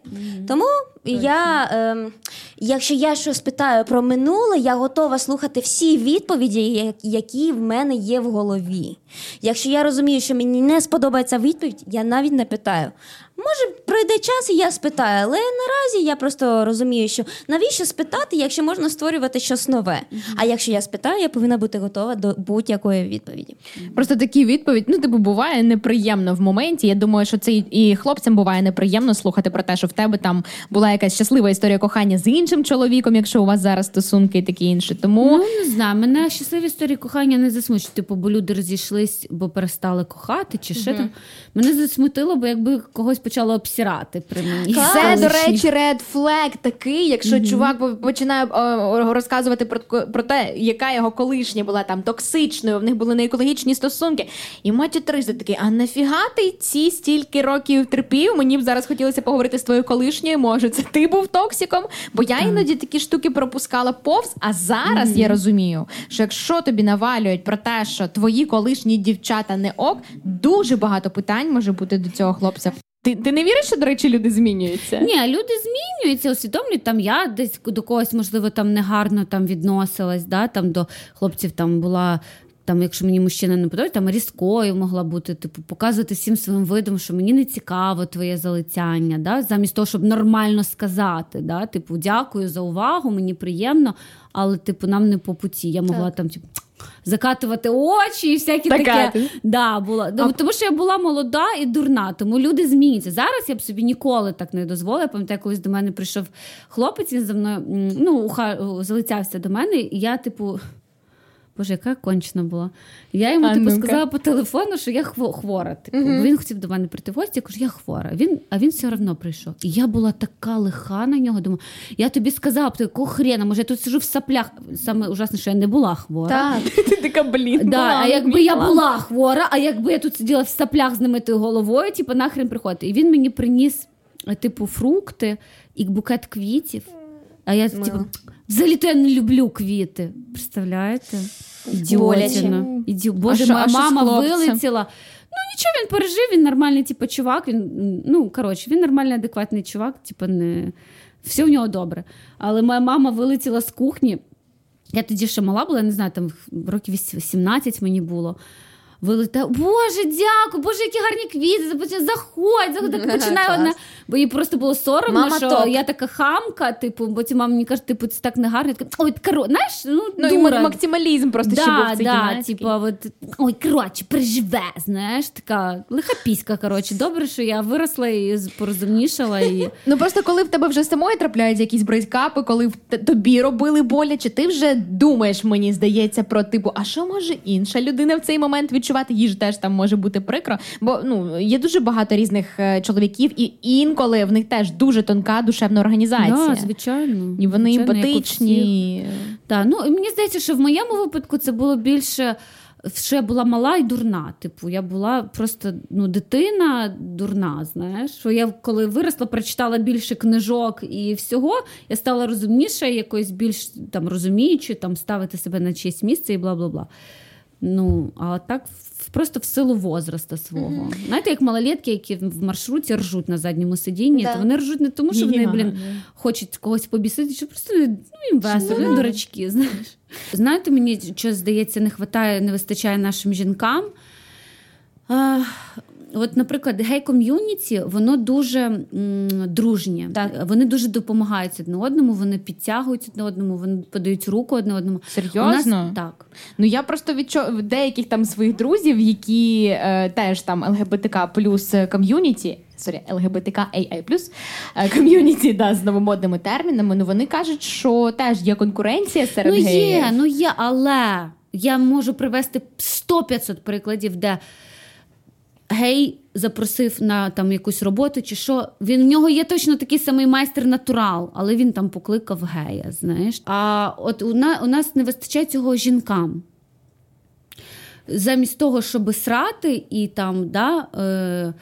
Тому я, ем, якщо я щось питаю про минуле, я готова слухати всі відповіді, які в мене є в голові. Якщо я розумію, що мені не сподобається відповідь, я навіть не питаю. Може, пройде час, і я спитаю, але наразі я просто розумію, що навіщо спитати, якщо можна створювати щось нове. А якщо я спитаю, я повинна бути готова до будь-якої відповіді. Просто такі відповідь, ну, типу, буває неприємно в моменті. Я думаю, що це і хлопцям буває неприємно слухати про те, що в тебе там була якась щаслива історія кохання з іншим чоловіком, якщо у вас зараз стосунки і таке інше. Тому Ну, не знаю, мене щасливі історії кохання не засмучують. Типу, бо люди розійшлись, бо перестали кохати, чи ще там. Мене засмутило, бо якби когось почало обсирати при мені. це, до Колишніх. речі, ред флег такий, якщо чувак по- починає е, розказувати про, про те, яка його колишня була там токсичною, в них були неекологічні стосунки. І матю Триза такий, а нафіга ти ці стільки років терпів? Мені б зараз хотілося поговорити з твоєю колишньою. Може, це ти був токсиком? Бо я іноді такі штуки пропускала повз. А зараз я розумію, що якщо тобі навалюють про те, що твої колишні дівчата не ок, дуже багато питань може бути до цього хлопця. Ти, ти не віриш, що, до речі, люди змінюються? Ні, люди змінюються, усвідомлюють. Там я десь до когось, можливо, там негарно там відносилась, да, там до хлопців там була. Там, якщо мені мужчина не подобається, там різкою могла бути, типу, показувати всім своїм видом, що мені не цікаво твоє залицяння, да? замість того, щоб нормально сказати. Да? Типу, дякую за увагу, мені приємно, але типу, нам не по путі. Я могла там, типу, закатувати очі і всякі Така таке. Да, була. Ну, Тому що я була молода і дурна, тому люди змінюються. Зараз я б собі ніколи так не дозволила. Я пам'ятаю, колись до мене прийшов хлопець, він за мною ну, залицявся до мене, і я, типу. Боже, яка кончена була. Я йому А типу, ну-ка. сказала по телефону, що я хво- хвора. Типу. Бо Він хотів до мене прийти в гості, я кажу, я хвора. Він, а він все одно прийшов. І я була така лиха на нього. Думаю, я тобі сказала, ти якого хрена, може, я тут сижу в саплях. Саме ужасне, що я не була хвора. Так. Ти така, блін. Да, була, а якби я була. була хвора, а якби я тут сиділа в саплях з немитою головою, типу нахрен приходити. І він мені приніс, е, типу, фрукти і букет квітів. А я типу, взагалі то я не люблю квіти. Представляєте? Ідіотіна. Іді... Боже, що- моя а що мама вилетіла. Ну нічого, він пережив, він нормальний, типу, чувак. Він, ну, коротше, він нормальний, адекватний чувак, типу, не... все в нього добре. Але моя мама вилетіла з кухні. Я тоді ще мала була, я не знаю, там років 17 мені було. Вилетає, Боже, дякую, Боже, які гарні квіти. Заходь, заходь, так починає одна. Бо їй просто було соромно, Мама що топ. я така хамка, типу, бо ці мама мені каже, типу, це так не гарно. Я така, Ой, коро, знаєш, ну, Ну, і максималізм просто ще був Да, цей да, кінецький. от, ой, коротше, переживе, знаєш, така лиха піська, коротше. Добре, що я виросла і порозумнішала. І... Ну просто коли в тебе вже самої трапляють якісь брейскапи, коли в тобі робили боляче, ти вже думаєш, мені здається, про типу, а що може інша людина в цей момент відчувати? Ж теж там може бути прикро. Бо ну є дуже багато різних е, чоловіків, і інколи в них теж дуже тонка душевна організація. Да, звичайно. І вони емпатичні. Так, ну мені здається, що в моєму випадку це було більше. Я була мала і дурна. Типу, я була просто ну, дитина дурна. Знаєш, що я коли виросла, прочитала більше книжок і всього, я стала розумніша, якось більш там розуміючи, там ставити себе на чиєсь місце і бла бла бла. Ну, а так просто в силу возраста свого. Знаєте, як малолетки, які в маршруті ржуть на задньому сидінні, Да. то вони ржуть не тому, що вони, Ні-ні, блін, хочуть когось побісити, що просто ну, їм весело, вони дурачки, знаєш. Знаєте, мені що здається, не вистачає, не вистачає нашим жінкам. От, наприклад, гей-ком'юніті, воно дуже м, дружнє. Так. Вони дуже допомагають одне одному, вони підтягують одне одному, вони подають руку одне одному. Серйозно? У нас, так. Ну я просто відчув деяких там своїх друзів, які е, теж там ЛГБТК плюс ком'юніті. Sorry, ЛГБТК AI плюс е, ком'юніті, да, з новомодними термінами. Ну вони кажуть, що теж є конкуренція серед Ну геїв. ну є, але я можу привести 100-500 прикладів, де гей запросив на там якусь роботу, чи що. Він в нього є точно такий самий майстер натурал, але він там покликав гея. Знаєш. А от у, на, у нас не вистачає цього жінкам. Замість того, щоб срати і там, да. Е,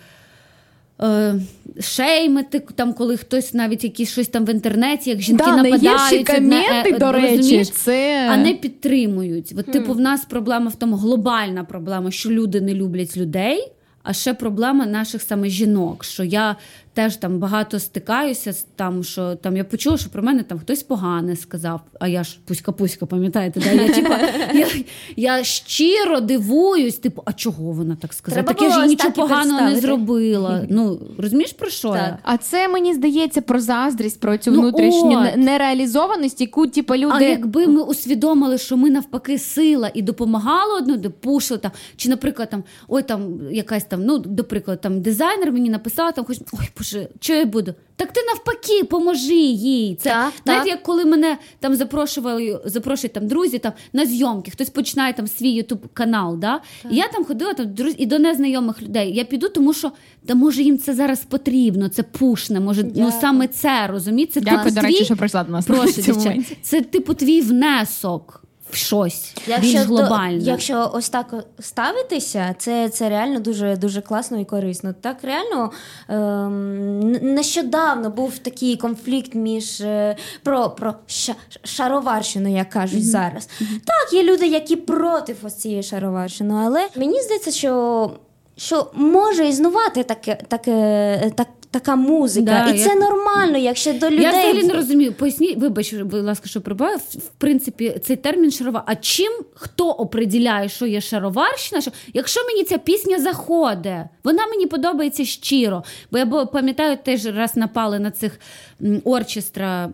Е, шеймити, там, коли хтось навіть якісь щось там в інтернеті, як жінки да, нападають. коменти, е, до речі, розумієш? це а не підтримують. От, типу, в нас проблема в тому, глобальна проблема, що люди не люблять людей. А ще проблема наших саме жінок, що я теж там багато стикаюся з там, що там я почула, що про мене там хтось погане сказав. А я ж пуська-пуська, пам'ятаєте? Да? Я, типу, я, я щиро дивуюсь, типу, а чого вона так сказала? Треба так я ж нічого поганого не зробила. Ну розумієш про що Так. я? А це мені здається про заздрість, про цю Ну, внутрішню от. нереалізованість, яку типу, люди А якби ми усвідомили, що ми навпаки сила і допомагали одну, де пушили там, чи, наприклад, там, ой, там якась там, ну, до прикладу, там дизайнер мені написав, там хоч ой, боже, що я буду? Так ти навпаки, поможи їй. Це Так, знаєте, так. як коли мене там запрошували, запрошують там друзі там на зйомки, хтось починає там свій ютуб канал. Да? І я там ходила там друзі, і до незнайомих людей. Я піду, тому що та може їм це зараз потрібно, це пушне, може, ну саме це розумієте? Це Дякую, типу до речі, твій- що прийшла до нас. Прошу, на цьому Це типу твій внесок в щось більш до- глобальне. якщо ось так ставитися, це, це реально дуже дуже класно і корисно. Так реально ем, нещодавно був такий конфлікт між е, про, про ша- шароварщину, як кажуть зараз. Так, є люди, які проти ось цієї шароварщини, але мені здається, що, що може існувати таке, таке, так, така музика, Да, і я- це нормально, якщо до людей. Я взагалі не розумію. Поясніть, вибач, будь ласка, що прибавив. В принципі, цей термін шарова. А чим хто определяє, що є шароварщина? Що якщо мені ця пісня заходить, вона мені подобається щиро. Бо я пам'ятаю, теж раз напали на цих орчестра.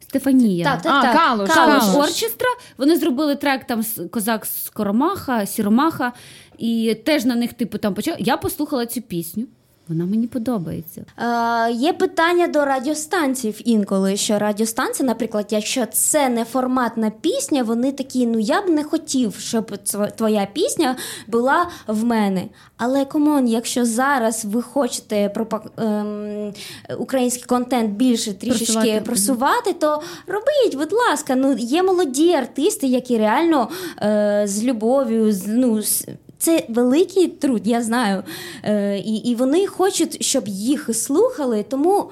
Стефанія. Так, так, А, так. Калуш, Калуш Калуш. орчестра. Вони зробили трек там Козак з Коромаха, Сіромаха, і теж на них, типу, там почав. Я послухала цю пісню. Вона мені подобається. Е, є питання до радіостанцій інколи, що радіостанції, наприклад, якщо це не форматна пісня, вони такі, ну я б не хотів, щоб твоя пісня була в мене. Але комон, якщо зараз ви хочете пропа- ем, український контент більше трішечки Просувати. просувати, то робіть, будь ласка. Ну є молоді артисти, які реально е, з любов'ю, з, ну, з- це великий труд, я знаю. Е, і, і вони хочуть, щоб їх слухали, тому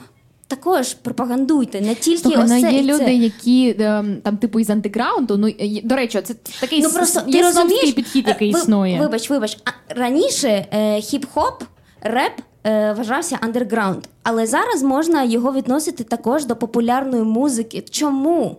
також пропагандуйте, не тільки Слухай, ну, є і люди, це. які ем, там, типу, із андеграунду. Ну до речі, це такий Ну просто є ти розумієш, підхід, е, який ви- існує. Вибач, вибач. А раніше е, хіп-хоп, реп е, вважався андерграунд, але зараз можна його відносити також до популярної музики. Чому?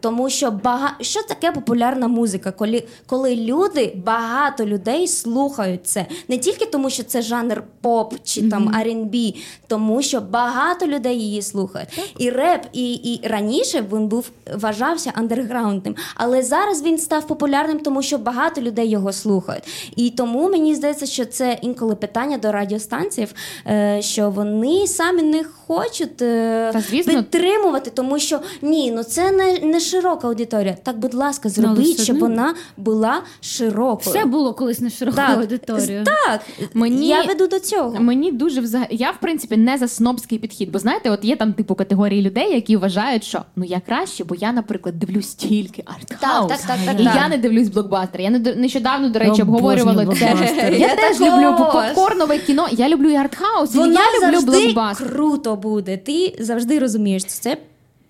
Тому що бага... що таке популярна музика? Коли, коли люди, багато людей слухають це не тільки тому, що це жанр поп чи там R&B, тому що багато людей її слухають. І реп, і, і раніше він був вважався андерграундним, але зараз він став популярним, тому що багато людей його слухають. І тому мені здається, що це інколи питання до радіостанцій, е, що вони самі не хочуть е, Та, звісно. підтримувати, тому що ні, ну це не, не широка аудиторія. Так, будь ласка, зробіть, все щоб вона була широкою. Все було колись на широку так, аудиторію. так, Мені- я веду до цього. Мені дуже взагалі. Я, в принципі, не за снобський підхід. Бо знаєте, от є там типу категорії людей, які вважають, що ну я краще, бо я, наприклад, дивлюсь тільки артхаус. Так, так, так, так, і так. я не дивлюсь блокбастер. Я не до- нещодавно, до речі, обговорювала це. Я, Я теж люблю попкорнове кіно. Я люблю і артхаус. і я люблю завжди блокбастер. круто буде. Ти завжди розумієш це.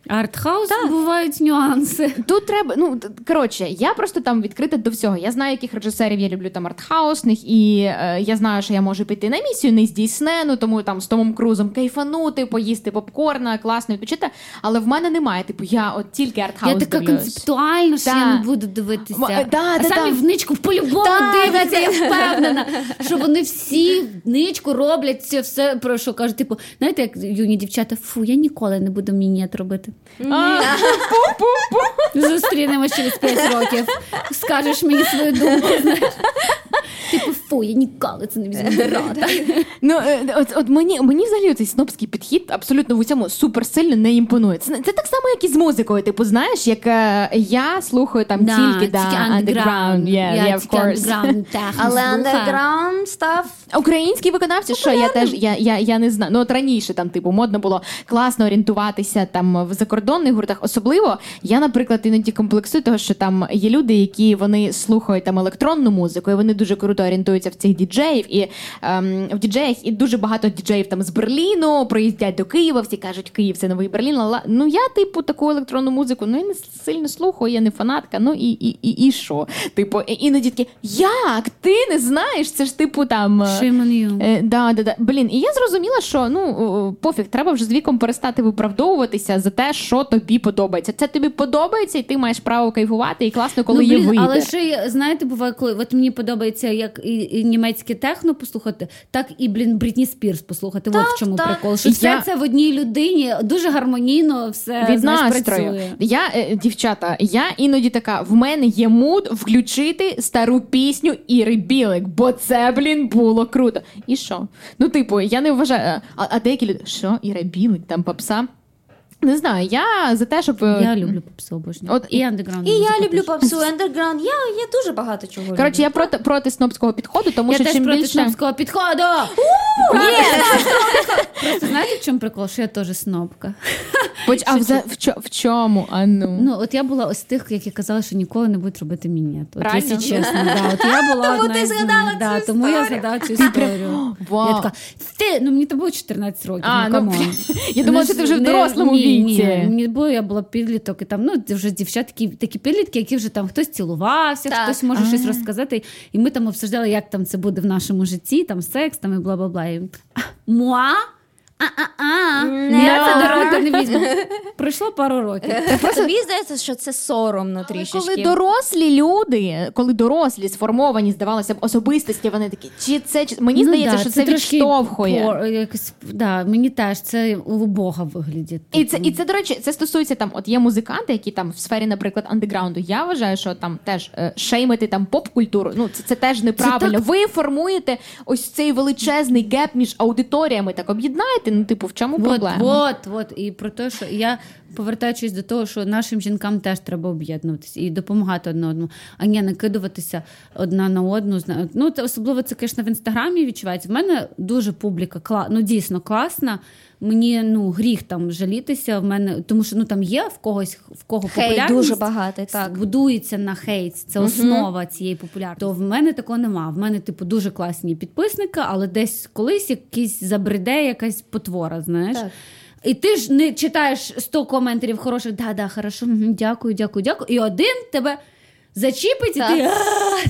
Артхаус бувають нюанси. Тут треба, ну коротше, я просто там відкрита до всього. Я знаю, яких режисерів я люблю там артхаусних, і е, я знаю, що я можу піти на місію не з Дійснену, тому там з Томом Крузом кайфанути, поїсти попкорна, класно відпочити. Але в мене немає. Типу, я от тільки артхаус Я така дивлюсь. концептуальна, що я не буду дивитися. М- да, а да, самі да. в ничку по-любому Да, дивляться, да, я впевнена, що вони всі в ничку роблять це все, про що кажуть, типу, знаєте, як юні дівчата, фу, я ніколи не буду мініат робити. А, Зустрінемось через 5 років. Скажеш мені свою думку. Типу, фу, я ніколи це не візьму до рота. Ну, е, от, от мені, мені взагалі цей снобський підхід абсолютно в усьому супер сильно не імпонує. Це, це так само, як і з музикою. Типу, знаєш, як е, я слухаю там тільки да, underground. Yeah, Я yeah, of тільки course. underground техно Але слухаю. андерграунд став Українські виконавці, що я теж я, я, я не знаю. Ну от раніше там, типу, модно було класно орієнтуватися там в закордонних гуртах. Особливо я, наприклад, іноді комплексую того, що там є люди, які вони слухають там електронну музику, і вони дуже круто орієнтуються в цих діджеїв. І ем, в діджеях і дуже багато діджеїв там з Берліну приїздять до Києва. Всі кажуть, Київ це новий Берлін. ла-ла. Ну я, типу, таку електронну музику ну я не сильно слухаю, я не фанатка. Ну і, і, і, і що? Типу, іноді такі, як ти не знаєш? Це ж типу там. е. Е, да, да, да. Блін, і я зрозуміла, що ну пофіг, треба вже з віком перестати виправдовуватися за те, що тобі подобається. Це тобі подобається, і ти маєш право кайфувати, і класно, коли ну, є блін, вибір. Але ще знаєте, буває, коли от мені подобається як і, і німецьке техно послухати, так і блін Брітні Спірс послухати. от в чому так. прикол. Що Я- все це в одній людині дуже гармонійно все Від знаєш, настрою. працює. Я, е, дівчата, я іноді така: в мене є муд включити стару пісню Іри Білик, бо це, блін, було круто. І що? Ну, типу, я не вважаю. А, а деякі люди, що Іра Білик, там попса. Не знаю, я за те, щоб. е, Я люблю попсу обожнюю. От і андеграунд. І я люблю попсу, андерграунд. Я, я дуже багато чого Коротше, я проти, проти снобського підходу, тому Я що теж чим проти більше. снобського підходу. Проти снобського підходу. Просто знаєте, в чому прикол? Що я теж снобка. Поч- А в, в, чо- в чому? А ну. Ну, от я була ось тих, які казали, що ніколи не будуть робити мінет. От, Правильно? якщо чесно, да. От я була Тому одна ти згадала да, цю тому я згадала цю історію. Я така, ти, ну мені то було 14 років, А, ну, ну, я думала, що ти вже в дорослому віці. Ні, мені було, я була підліток, і там, ну, вже дівчатки, такі, підлітки, які вже там хтось цілувався, Так. хтось може щось розказати. І ми там обсуждали, як там це буде в нашому житті, там секс, там і бла-бла-бла. І, Муа? А-а-а. Я це до рота не візьму. Пройшло пару років. Тобі здається, що це соромно трішечки. коли дорослі люди, коли дорослі сформовані, здавалося б, особистості, вони такі, чи це чи мені здається, Ну да, що це, трошки відштовхує. пор- якось, да, мені теж це у Бога вигляді. І це, і це, до речі, це стосується там, от є музиканти, які там в сфері, наприклад, андеграунду. Я вважаю, що там теж е, шеймити там поп-культуру. Ну це, це теж неправильно. Ви формуєте ось цей величезний gap між аудиторіями. Так об'єднаєте. Ну, типу, в чому От, проблема? от, от. І про те, що я повертаючись до того, що нашим жінкам теж треба об'єднуватися і допомагати одне одному, а не накидуватися одна на одну. Ну, це особливо це, звісно, в інстаграмі відчувається. В мене дуже публіка ну, дійсно класна. Мені ну гріх там жалітися. В мене тому, що ну там є в когось в кого Хейт популярність дуже багатий, так. будується на хейт. Це основа цієї популярності. То в мене такого нема. В мене, типу, дуже класні підписники, але десь колись якийсь забреде, якась потвора, знаєш. Так. І ти ж не читаєш 100 коментарів хороших, да, да, хорошо, дякую, дякую, дякую. І один тебе зачіпить, і ти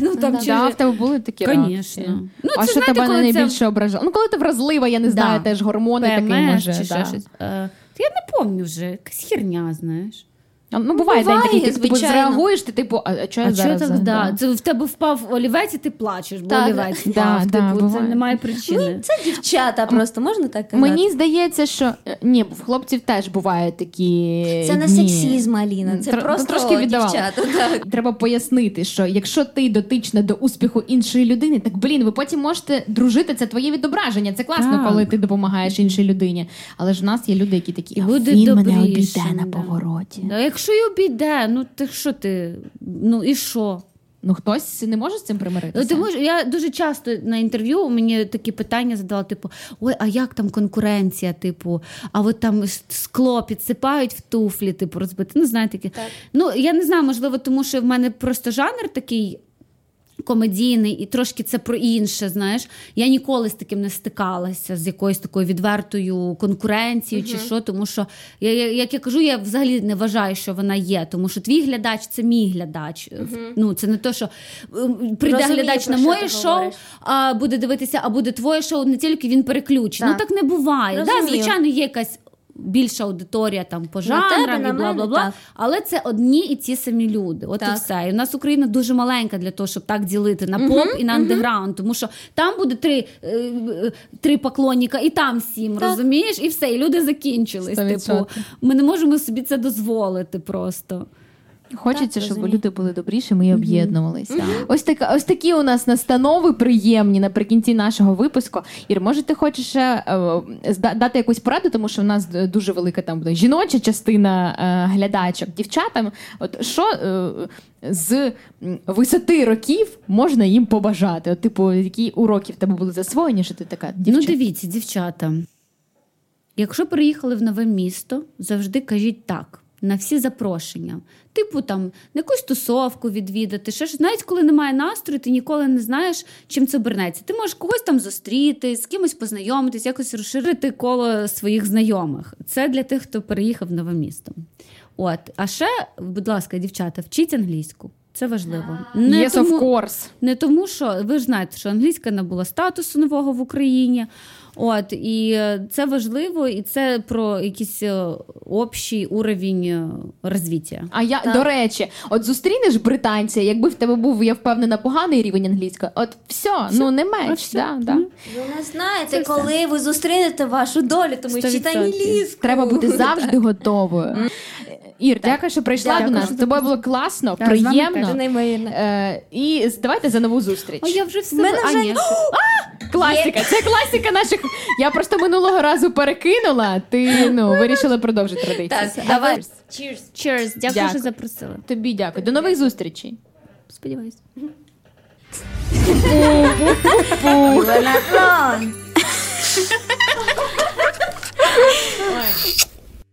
ну там Да, через... в тебе були такі Конечно. реакції? Ну, а це, що знаєте, тебе найбільше ображало? Ну, коли ти вразлива, я не знаю, Да. теж гормони такі може. чи да. щось. Е, я не пам'ятаю вже, якась херня, знаєш. А, Ну, буває, день Буває, такий, ти типу, зреагуєш, ти типу, а, чого я А зараз? так? Да. Це в тебе впав олівець, і ти плачеш, бо Так. олівець Да, впав. да, типу, це буває. немає причини. Це дівчата, просто можна так казати? Мені здається, що е, ні, в хлопців теж бувають такі. Це не сексізм, Аліна. Це Тр- просто трошки віддавала. дівчата. Так. Треба пояснити, що якщо ти дотична до успіху іншої людини, так блін, ви потім можете дружити. Це твоє відображення. Це класно, Так. коли ти допомагаєш іншій людині. Але ж в нас є люди, які такі а буде він мене обійде на повороті. Якщо й обійде, ну ти що ти? Ну і що? Ну хтось не може з цим примиритися. ти можеш, я дуже часто на інтерв'ю мені такі питання задала: типу, ой, а як там конкуренція? Типу, а от там скло підсипають в туфлі, типу, розбити. Ну, знаєте, такі. Ну, я не знаю, можливо, тому що в мене просто жанр такий. Комедійний і трошки це про інше. Знаєш, я ніколи з таким не стикалася з якоюсь такою відвертою конкуренцією чи що, тому що я, як я кажу, я взагалі не вважаю, що вона є, тому що твій глядач це мій глядач. Ну це не то, що ем, прийде Розумію, глядач на моє шоу, говориш. а буде дивитися, а буде твоє шоу, не тільки він переключений. Так. Ну так не буває. Да, звичайно, є якась. Більша аудиторія там по жанрам і бла бла бла. Але це одні і ті самі люди. От і все. І у нас Україна дуже маленька для того, щоб так ділити на поп і на андеграунд. Тому що там буде три, е, е, три поклонника, і там сім, розумієш? І все, і люди закінчились. Типу, ми не можемо собі це дозволити просто. Хочеться, Так, щоб люди були добрішими і об'єднувалися. Ось така, ось такі у нас настанови приємні наприкінці нашого випуску. Ір, може, ти хочеш ще е, дати якусь пораду, тому що в нас дуже велика там буде жіноча частина е, глядачок, дівчатам. От що е, з висоти років можна їм побажати? От, типу, які уроки в тебе були засвоєні, що ти така Ну, дивіться, дівчата. Якщо приїхали в нове місто, завжди кажіть так. На всі запрошення. Типу там на якусь тусовку відвідати, ще ж навіть коли немає настрою, ти ніколи не знаєш, чим це обернеться. Ти можеш когось там зустріти, з кимось познайомитись, якось розширити коло своїх знайомих. Це для тих, хто переїхав в нове місто. От, а ще, будь ласка, дівчата, вчіть англійську. Це важливо. Не Yes, of course. не тому, що ви ж знаєте, що англійська набула статусу нового в Україні. От і е, це важливо, і це про якийсь е, общий уровень е, розвиття. А я до речі, от зустрінеш британця, якби в тебе був, я впевнена, поганий рівень англійської, от все, ну не меч. все. Да, да. Ви не знаєте, коли ви зустрінете вашу долю, тому вчіть англійську. Треба бути завжди готовою. Ір, дякую, що прийшла Дякую, до нас. що З тобою було класно, Так, з вами приємно. Неймовірно. Е, і давайте за нову зустріч. О, я вже все мене а, вже- ні. Класика, це класика наших. Я просто минулого разу перекинула. Ти ну вирішила продовжити традицію. Так, давай. Cheers. Cheers. Дякую, Дякую. що запросили. Тобі дякую. До нових зустрічей. Сподіваюсь.